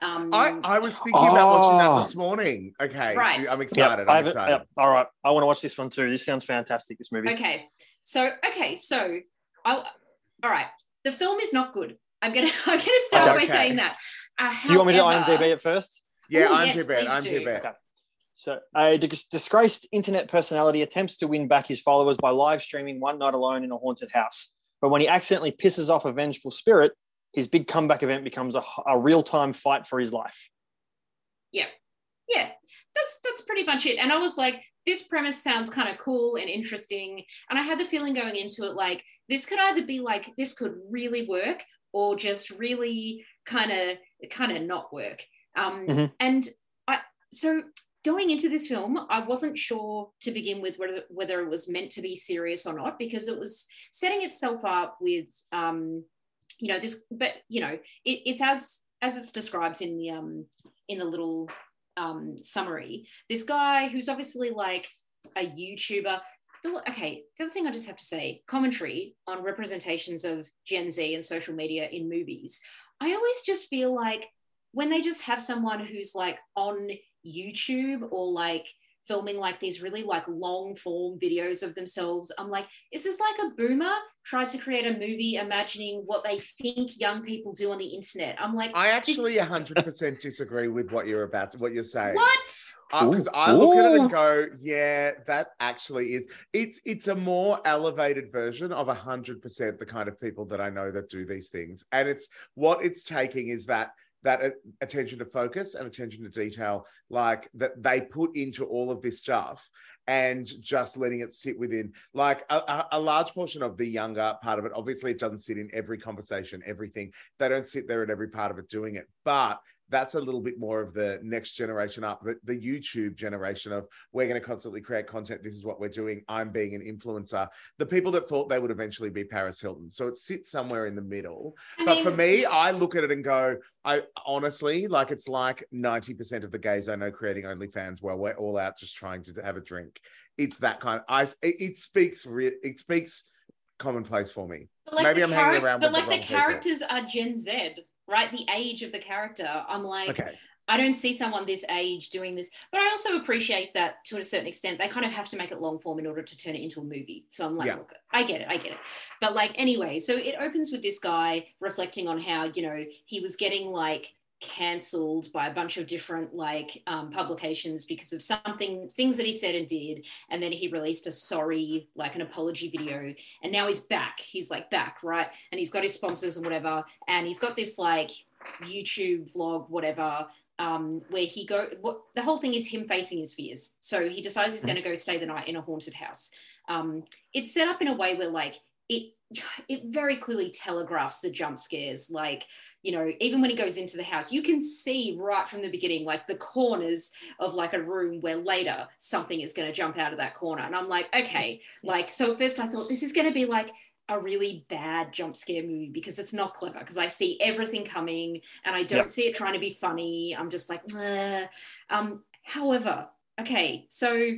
Speaker 2: Um,
Speaker 3: I, I was thinking about watching that
Speaker 1: Oh.
Speaker 3: this morning. Okay,
Speaker 2: Right.
Speaker 3: I'm excited.
Speaker 1: I
Speaker 3: I'm
Speaker 1: have it-
Speaker 3: excited.
Speaker 1: yeah, all right, I want to watch this one too. This sounds fantastic. This movie.
Speaker 2: Okay. So okay, so I all right. The film is not good. I'm gonna I'm gonna start
Speaker 3: Okay.
Speaker 2: by saying that. Uh,
Speaker 1: Do you want me to IMDb it first?
Speaker 3: Yeah,
Speaker 2: Ooh,
Speaker 3: I'm
Speaker 2: yes,
Speaker 3: too bad. I'm
Speaker 2: do.
Speaker 3: too bad.
Speaker 1: Okay. So, a disgraced internet personality attempts to win back his followers by live streaming one night alone in a haunted house. But when he accidentally pisses off a vengeful spirit, his big comeback event becomes a, a real time fight for his life.
Speaker 2: Yeah, Yeah. that's that's pretty much it. And I was like, this premise sounds kind of cool and interesting. And I had the feeling going into it like this could either be like this could really work or just really kind of kind of not work. Um,
Speaker 1: Mhm.
Speaker 2: And I so going into this film, I wasn't sure to begin with whether whether it was meant to be serious or not because it was setting itself up with um, you know this, but you know it, it's as as it's describes in the um in the little um, summary, this guy who's obviously like a YouTuber. Okay, the other thing I just have to say commentary on representations of Gen Z and social media in movies. I always just feel like when they just have someone who's like on YouTube or like filming like these really like long form videos of themselves, I'm like, is this like a boomer tried to create a movie imagining what they think young people do on the internet? I'm like,
Speaker 3: I actually 100% disagree with what you're about, what you're saying.
Speaker 2: what?
Speaker 3: Because I look at it and go, yeah, that actually is. It's it's a more elevated version of hundred percent the kind of people that I know that do these things, and it's what it's taking is that that uh, attention to focus and attention to detail, like that they put into all of this stuff, and just letting it sit within like a, a, a large portion of the younger part of it. Obviously, it doesn't sit in every conversation, everything. They don't sit there at every part of it doing it, but that's a little bit more of the next generation up, the, the YouTube generation of we're going to constantly create content. This is what we're doing. I'm being an influencer. The people that thought they would eventually be Paris Hilton. So it sits somewhere in the middle.
Speaker 2: I
Speaker 3: but for me, I look at it and go, I honestly like it's like 90% of the gays I know creating OnlyFans while we're all out just trying to have a drink. It's that kind. I it, it speaks re- it speaks commonplace for me.
Speaker 2: Like
Speaker 3: Maybe I'm hanging around
Speaker 2: But
Speaker 3: with the
Speaker 2: like the
Speaker 3: wrong people.
Speaker 2: characters are Gen Z, right? The age of the character. I'm like,
Speaker 3: Okay.
Speaker 2: I don't see someone this age doing this, but I also appreciate that to a certain extent, they kind of have to make it long form in order to turn it into a movie. So I'm like,
Speaker 3: Yeah.
Speaker 2: look, I get it, I get it. But like, anyway, so it opens with this guy reflecting on how, you know, he was getting like cancelled by a bunch of different like um, publications because of something, things that he said and did. And then he released a sorry, like an apology video. And now he's back. He's like back, right? And he's got his sponsors and whatever. And he's got this like, YouTube vlog, whatever, um, where he go. What the whole thing is him facing his fears. So he decides he's going to go stay the night in a haunted house. Um, it's set up in a way where like it it very clearly telegraphs the jump scares. Like you know, even when he goes into the house, you can see right from the beginning, like the corners of like a room where later something is going to jump out of that corner. And I'm like, okay, like so. At first, I thought this is going to be like a really bad jump scare movie because it's not clever because I see everything coming and I don't
Speaker 1: Yep.
Speaker 2: see it trying to be funny. I'm just like, "Meh." um, however, okay, so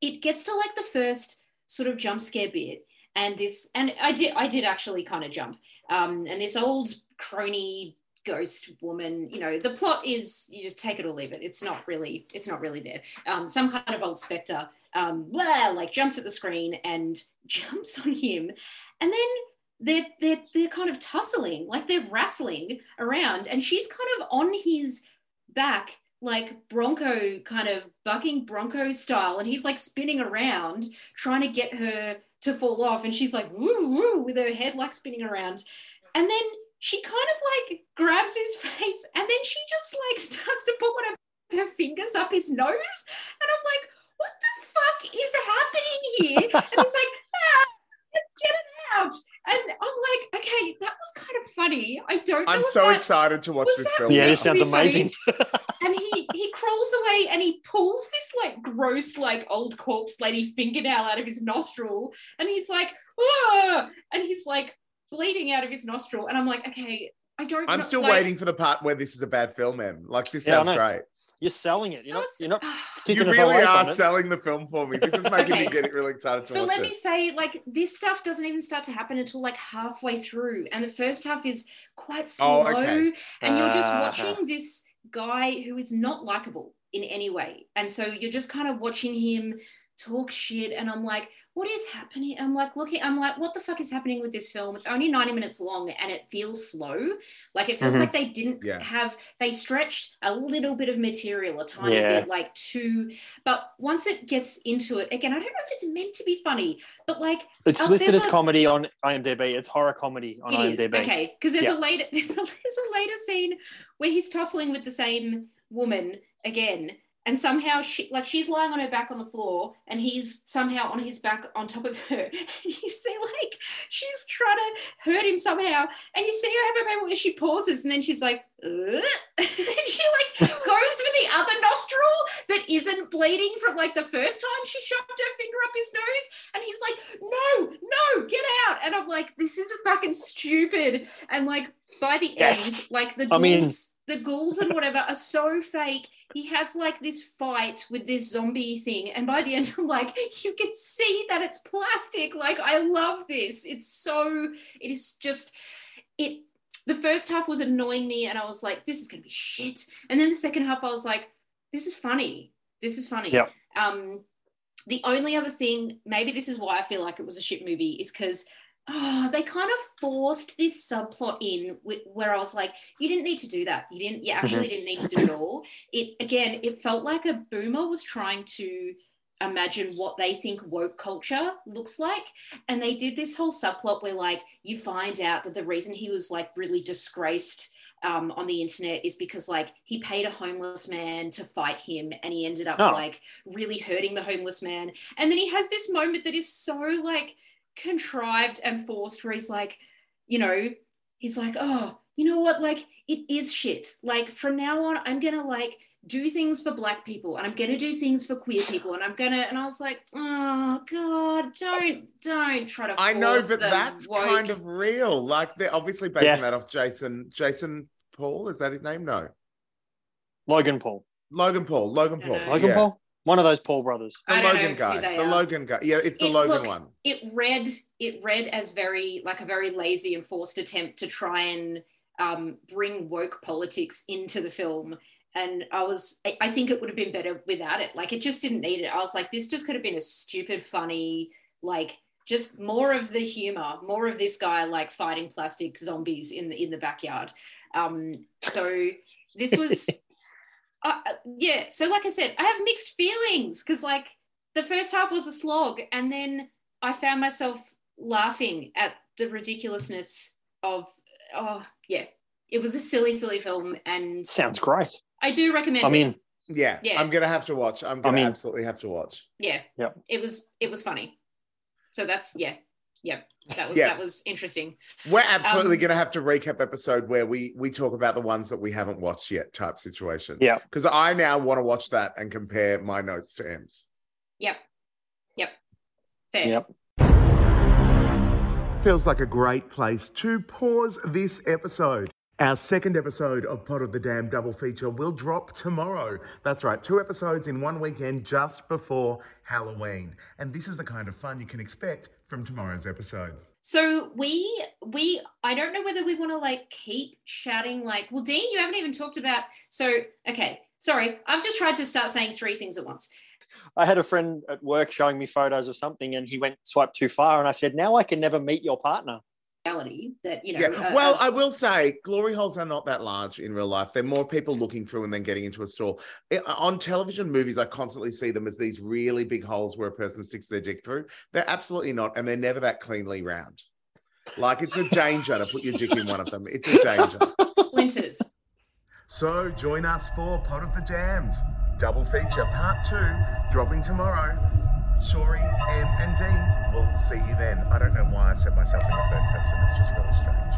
Speaker 2: it gets to like the first sort of jump scare bit and this and I did I did actually kind of jump. Um, and this old crony ghost woman, you know, the plot is you just take it or leave it. It's not really, it's not really there. Um, some kind of old specter um, blah, like jumps at the screen and jumps on him, and then they're they're they're kind of tussling, like they're wrestling around, and she's kind of on his back, like Bronco kind of bucking Bronco style, and he's like spinning around trying to get her to fall off, and she's like woo woo with her head like spinning around, and then she kind of like grabs his face, and then she just like starts to put one of her fingers up his nose, and I'm like what the fuck is happening here? And it's like, ah, get it out. And I'm like, okay, that was kind of funny. I don't know.
Speaker 3: I'm so
Speaker 2: that-
Speaker 3: excited to watch this film.
Speaker 1: Yeah,
Speaker 3: now.
Speaker 1: this sounds amazing.
Speaker 2: and he he crawls away and he pulls this like gross like old corpse lady fingernail out of his nostril and he's like ah! and he's like bleeding out of his nostril and i'm like okay i don't
Speaker 3: I'm
Speaker 2: know-
Speaker 3: still
Speaker 2: like,
Speaker 3: waiting for the part where this is a bad film, man. Like this
Speaker 1: Yeah,
Speaker 3: sounds great.
Speaker 1: You're selling it. You're not. You're not
Speaker 3: You
Speaker 1: kicking
Speaker 3: really
Speaker 1: away
Speaker 3: are selling the film for me. This is making me
Speaker 2: Okay.
Speaker 3: get really excited to
Speaker 2: But
Speaker 3: watch
Speaker 2: let
Speaker 3: it.
Speaker 2: me say, like, this stuff doesn't even start to happen until like halfway through. And the first half is quite slow.
Speaker 3: Oh, okay.
Speaker 2: And you're just
Speaker 1: Uh-huh.
Speaker 2: watching this guy who is not likable in any way. And so you're just kind of watching him talk shit. And I'm like, what is happening? I'm like, looking, I'm like, what the fuck is happening with this film? It's only 90 minutes long and it feels slow. Like, it feels
Speaker 1: Mhm.
Speaker 2: like they didn't
Speaker 3: Yeah.
Speaker 2: have, they stretched a little bit of material, a tiny
Speaker 1: Yeah.
Speaker 2: bit, like too. But once it gets into it, again, I don't know if it's meant to be funny, but like,
Speaker 1: It's
Speaker 2: Oh,
Speaker 1: listed as
Speaker 2: a-
Speaker 1: comedy on IMDb. It's horror comedy on
Speaker 2: it is
Speaker 1: IMDb.
Speaker 2: okay because there's
Speaker 1: Yeah.
Speaker 2: a later there's a, there's a later scene where he's tussling with the same woman again and somehow she like she's lying on her back on the floor and he's somehow on his back on top of her. And you see like she's trying to hurt him somehow. And you see her have a moment where she pauses and then she's like and she like goes for the other nostril that isn't bleeding from like the first time she shoved her finger up his nose. And he's like no no get out. And i'm like this is fucking stupid. And like by the
Speaker 1: Yes.
Speaker 2: end like the
Speaker 1: I mean-
Speaker 2: the ghouls and whatever are so fake. He has like this fight with this zombie thing and by the end i'm like you can see that it's plastic. Like i love this. It's so it is just it the first half was annoying me and i was like this is gonna be shit. And then the second half i was like this is funny. This is funny.
Speaker 1: Yep.
Speaker 2: um the only other thing maybe this is why i feel like it was a shit movie is because oh, they kind of forced this subplot in where I was like, you didn't need to do that. You didn't, you actually didn't need to do it all. It again, it felt like a boomer was trying to imagine what they think woke culture looks like. And they did this whole subplot where like you find out that the reason he was like really disgraced um, on the internet is because like he paid a homeless man to fight him and he ended up
Speaker 1: Oh.
Speaker 2: like really hurting the homeless man. And then he has this moment that is so like contrived and forced where he's like, you know, he's like, oh, you know what? Like, it is shit. Like, from now on, I'm gonna like do things for black people and I'm gonna do things for queer people and I'm gonna and I was like, oh god, don't don't try to
Speaker 3: I know, but
Speaker 2: the
Speaker 3: that's
Speaker 2: woke-
Speaker 3: kind of real. Like they're obviously basing
Speaker 1: Yeah.
Speaker 3: that off Jason. Jason Paul, is that his name? No.
Speaker 1: Logan Paul.
Speaker 3: Logan Paul. Logan Paul.
Speaker 1: Logan
Speaker 3: yeah.
Speaker 1: Paul. One of those Paul brothers.
Speaker 3: The
Speaker 2: I don't know
Speaker 3: Logan guy. The
Speaker 2: are.
Speaker 3: Logan guy. Yeah, it's the
Speaker 2: It-
Speaker 3: Logan
Speaker 2: look,
Speaker 3: one.
Speaker 2: it read it read as very like a very lazy and forced attempt to try and um, bring woke politics into the film and I was I- I think it would have been better without it. Like it just didn't need it. I was like, this just could have been a stupid, funny, like just more of the humor, more of this guy like fighting plastic zombies in the in the backyard. Um, so this was uh, uh, yeah. So like I said, I have mixed feelings because like the first half was a slog, and then I found myself laughing at the ridiculousness of oh yeah, it was a silly, silly film, and
Speaker 1: Sounds great.
Speaker 2: I do recommend.
Speaker 1: I
Speaker 2: it.
Speaker 1: mean,
Speaker 3: Yeah,
Speaker 2: Yeah.
Speaker 3: I'm gonna have to watch. I'm gonna
Speaker 1: mean-
Speaker 3: absolutely have to watch.
Speaker 2: yeah,
Speaker 1: yeah,
Speaker 2: it was it was funny. So that's yeah, yeah, that was
Speaker 3: Yeah.
Speaker 2: that was interesting.
Speaker 3: We're absolutely
Speaker 2: Um,
Speaker 3: going to have to recap episode where we we talk about the ones that we haven't watched yet, type situation.
Speaker 1: Yeah.
Speaker 3: because I now want to watch that and compare my notes to Em's.
Speaker 2: Yep, yep, fair.
Speaker 1: Yep.
Speaker 3: Feels like a great place to pause this episode. Our second episode of Pot of the Dam double feature will drop tomorrow. That's right, two episodes in one weekend just before Halloween. And this is the kind of fun you can expect from tomorrow's episode.
Speaker 2: So we we I don't know whether we want to like keep chatting like well Dean you haven't even talked about so okay sorry I've just tried to start saying three things at once
Speaker 1: I had a friend at work showing me photos of something, and he went swipe too far, and I said, "Now I can never meet your partner."
Speaker 2: Reality that you know
Speaker 3: Yeah.
Speaker 2: uh,
Speaker 3: well,
Speaker 2: uh,
Speaker 3: I will say glory holes are not that large in real life. They're more people looking through and then getting into a store. I- On television movies, I constantly see them as these really big holes where a person sticks their dick through. They're absolutely not, and they're never that cleanly round. Like it's a danger to put your dick in one of them. It's a danger.
Speaker 2: splinters
Speaker 3: So join us for Pot of the damned double feature part two, dropping tomorrow. Sorry, Em um, and Dean. We'll see you then. I don't know why I said myself in the third person. It's just really strange.